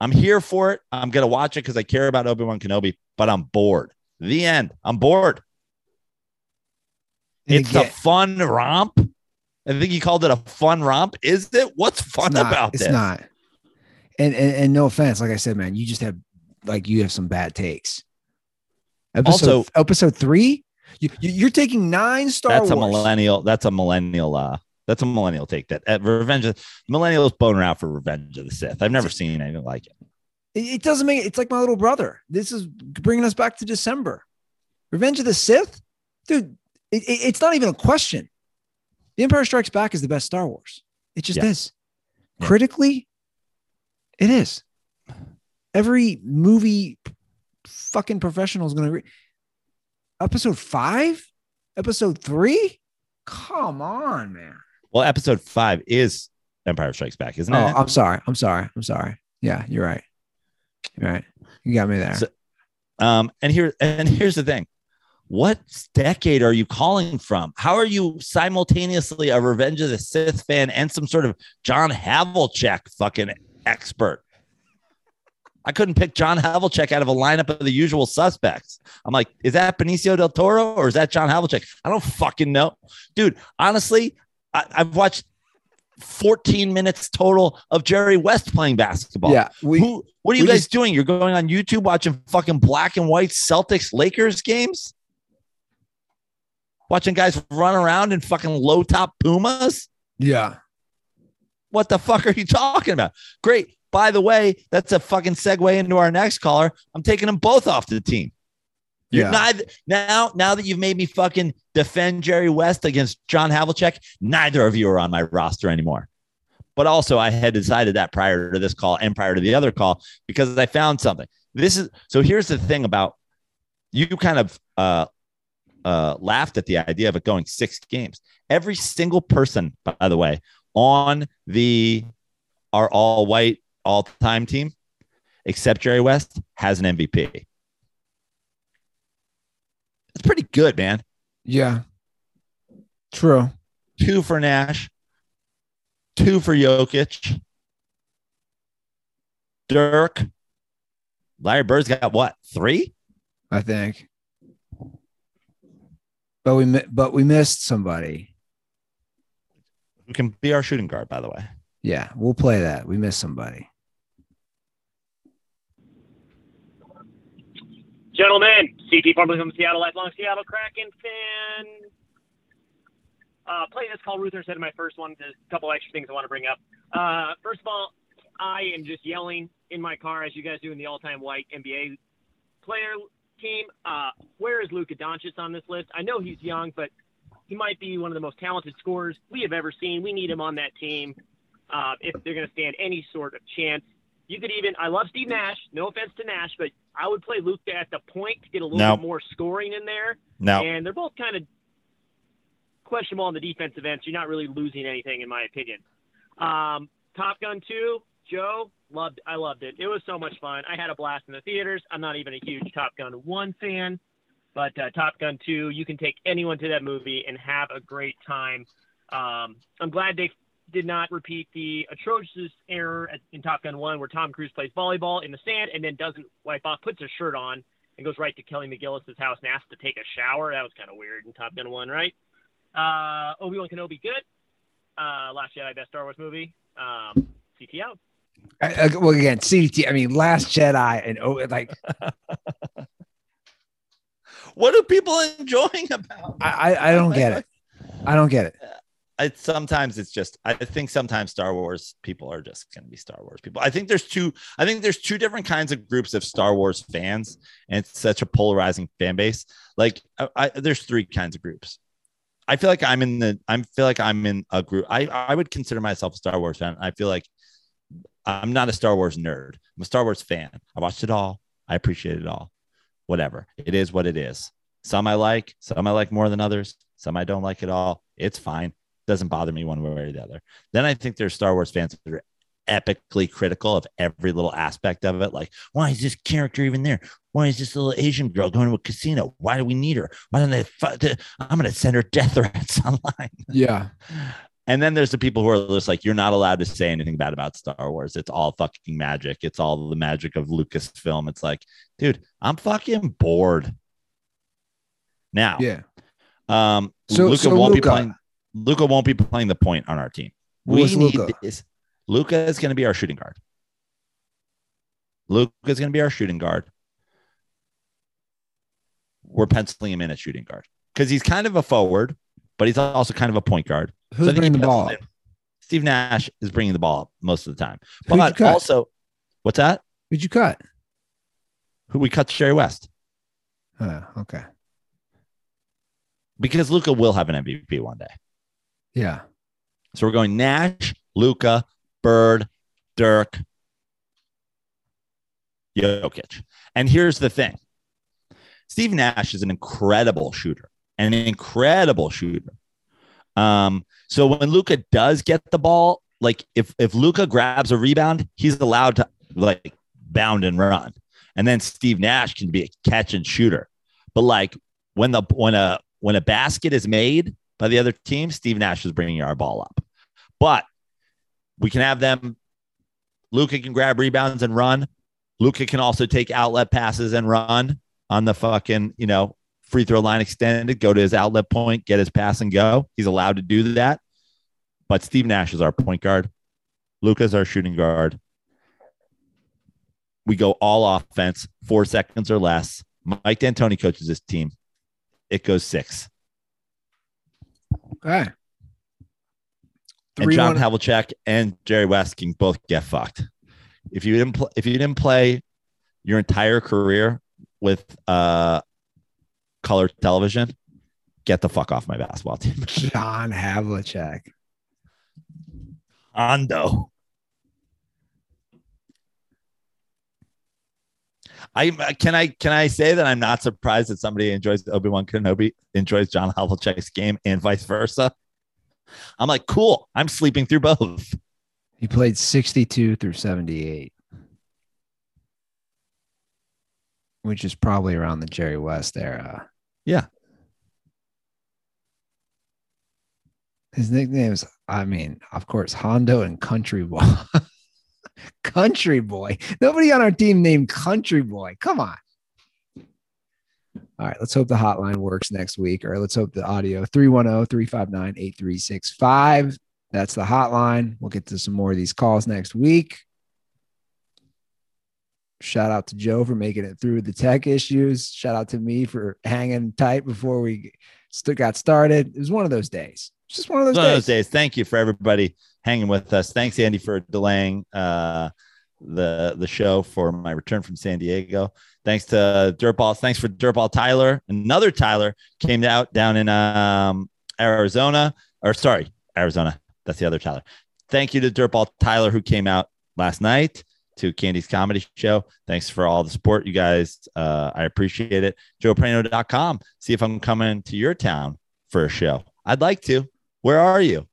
I'm here for it. I'm gonna watch it because I care about Obi Wan Kenobi but I'm bored. The end. I'm bored. It's again, a fun romp. I think he called it a fun romp. Is it? What's fun not, about it's this? It's not. And, and and no offense, like I said, man, you just have like you have some bad takes. Episode, also, episode three, you, you're taking nine Star that's Wars. a millennial. That's a millennial. Uh, that's a millennial take. That at Revenge of the millennials boner out for Revenge of the Sith. I've never seen anything like it. It, doesn't make it's like my little brother. This is bringing us back to December. Revenge of the Sith, dude. It, it, it's not even a question. The Empire Strikes Back is the best Star Wars. It just yeah. is. Yeah. Critically, it is. Every movie fucking professional is going to read. Episode five, episode three. Come on, man. Well, episode five is Empire Strikes Back, isn't it? oh, it? I'm sorry. I'm sorry. I'm sorry. Yeah, you're right. Right. You got me there. So, um, and here and here's the thing. What decade are you calling from? How are you simultaneously a Revenge of the Sith fan and some sort of John Havlicek fucking expert? I couldn't pick John Havlicek out of a lineup of the usual suspects. I'm like, is that Benicio del Toro or is that John Havlicek? I don't fucking know. Dude, honestly, I, have watched 14 minutes total of Jerry West playing basketball. Yeah. We, Who, what are you guys just, doing? You're going on YouTube watching fucking black and white Celtics Lakers games? Watching guys run around in fucking low top Pumas? Yeah. What the fuck are you talking about? Great. By the way, that's a fucking segue into our next caller. I'm taking them both off the team. You're yeah. neither now, now that you've made me fucking defend Jerry West against John Havlicek, neither of you are on my roster anymore. But also, I had decided that prior to this call and prior to the other call because I found something. This is so. Here's the thing about you. Kind of uh, uh, laughed at the idea of it going six games. Every single person, by the way, on the our all white all time team, except Jerry West, has an MVP. It's pretty good, man. Yeah. True. Two for Nash, two for Jokic. Dirk. Larry Bird's got what? Three? I think. But we but we missed somebody. Who can be our shooting guard, by the way. Yeah, we'll play that. We missed somebody. Gentlemen, CT formerly from Seattle, lifelong Seattle Kraken fan. Uh, playing this call, Ruther said in my first one, there's a couple extra things I want to bring up. Uh, first of all, I am just yelling in my car as you guys do in the all-time white NBA player team. Uh, where is Luka Doncic on this list? I know he's young, but he might be one of the most talented scorers we have ever seen. We need him on that team. uh, if they're going to stand any sort of chance. You could even, I love Steve Nash. No offense to Nash, but I would play Luka at the point to get a little No. bit more scoring in there. No, And they're both kind of questionable on the defensive end. So you're not really losing anything, in my opinion. Um, Top Gun 2, Joe, loved. I loved it. It was so much fun. I had a blast in the theaters. I'm not even a huge Top Gun 1 fan, but uh, Top Gun 2, you can take anyone to that movie and have a great time. Um, I'm glad they did not repeat the atrocious error at, in Top Gun 1 where Tom Cruise plays volleyball in the sand and then doesn't wipe off, puts his shirt on, and goes right to Kelly McGillis' house and asks to take a shower. That was kind of weird in Top Gun 1, right? Uh, Obi-Wan Kenobi, good. Uh, Last Jedi, best Star Wars movie. Um, CT out. I, I- well, again, CDT. I mean, Last Jedi and oh, like <laughs> what are people enjoying about? I, I, I don't get it. I don't get it. I, sometimes it's just I think sometimes Star Wars people are just going to be Star Wars people. I think there's two I think there's two different kinds of groups of Star Wars fans and it's such a polarizing fan base. Like I, I, there's three kinds of groups. I feel like I'm in the I feel like I'm in a group. I I would consider myself a Star Wars fan. I feel like I'm not a Star Wars nerd. I'm a Star Wars fan. I watched it all. I appreciate it all. Whatever. It is what it is. Some I like, some I like more than others. Some I don't like at all. It's fine doesn't bother me one way or the other. Then I think there's Star Wars fans that are epically critical of every little aspect of it. Like, why is this character even there? Why is this little Asian girl going to a casino? Why do we need her? Why don't they? Fu- I'm going to send her death <laughs> threats online. Yeah. <laughs> And then there's the people who are just like, you're not allowed to say anything bad about Star Wars. It's all fucking magic. It's all the magic of Lucasfilm. It's like, dude, I'm fucking bored. Now, Yeah. um, So- Luka so won't Luka- be playing. Luka won't be playing the point on our team. We need Luka? this. Luka is going to be our shooting guard. Luka is going to be our shooting guard. We're penciling him in at shooting guard because he's kind of a forward, but he's also kind of a point guard. Who's So bringing the ball? in. Steve Nash is bringing the ball up most of the time, but also, what's that? Who'd you cut? Who we cut Sherry West Uh, okay. because Luka will have an MVP one day. Yeah. So we're going Nash, Luka, Bird, Dirk, Jokic. And here's the thing Steve Nash is an incredible shooter, an incredible shooter. Um, so when Luka does get the ball, like if if Luka grabs a rebound, he's allowed to like bound and run. And then Steve Nash can be a catch and shooter. But like when the when a when a basket is made by the other team, Steve Nash is bringing our ball up. But we can have them. Luka can grab rebounds and run. Luka can also take outlet passes and run on the fucking, you know, free throw line extended, go to his outlet point, get his pass and go. He's allowed to do that. But Steve Nash is our point guard. Luka's our shooting guard. We go all offense, four seconds or less. Mike D'Antoni coaches this team. It goes six. Okay. and John one. Havlicek and Jerry West can both get fucked. If you didn't pl- if you didn't play your entire career with uh color television, get the fuck off my basketball team. John Havlicek. Hondo. I uh, can I can I say that I'm not surprised that somebody enjoys Obi Wan Kenobi enjoys John Havlicek's game and vice versa. I'm like, cool. I'm sleeping through both. He played 62 through 78, which is probably around the Jerry West era. Yeah. His nicknames, I mean, of course, Hondo and Country Boy. <laughs> Country Boy. Nobody on our team named Country Boy. Come on. All right, let's hope the hotline works next week, or let's hope the audio oh, 310 359 8365. That's the hotline. We'll get to some more of these calls next week. Shout out to Joe for making it through the tech issues. Shout out to me for hanging tight before we got started. It was one of those days. It's just one of those One days. those days. Thank you for everybody hanging with us. Thanks, Andy, for delaying uh, the the show for my return from San Diego. Thanks to Dirtball. Thanks for Dirtball Tyler. Another Tyler came out down in um, Arizona, or sorry, Arizona. That's the other Tyler. Thank you to Dirtball Tyler who came out last night to Candy's comedy show. Thanks for all the support, you guys. Uh, I appreciate it. JoePrano.com. See if I'm coming to your town for a show. I'd like to. Where are you?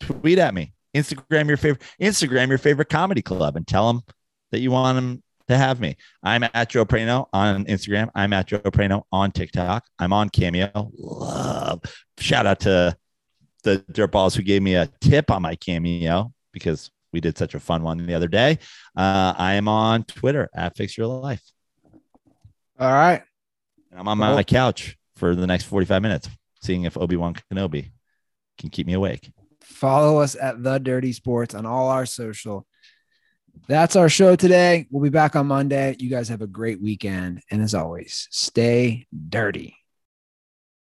Tweet at me. Instagram your favorite Instagram your favorite comedy club and tell them that you want them to have me. I'm at Joe Prano on Instagram. I'm at Joe Prano on TikTok. I'm on Cameo. Love. Shout out to the dirtballs who gave me a tip on my Cameo because we did such a fun one the other day. Uh, I am on Twitter at Fix Your Life. All right. And I'm on my couch for the next 45 minutes, seeing if Obi Wan Kenobi can keep me awake. Follow us at The Dirty Sports on all our social. That's our show today. We'll be back on Monday. You guys have a great weekend. And as always, stay dirty.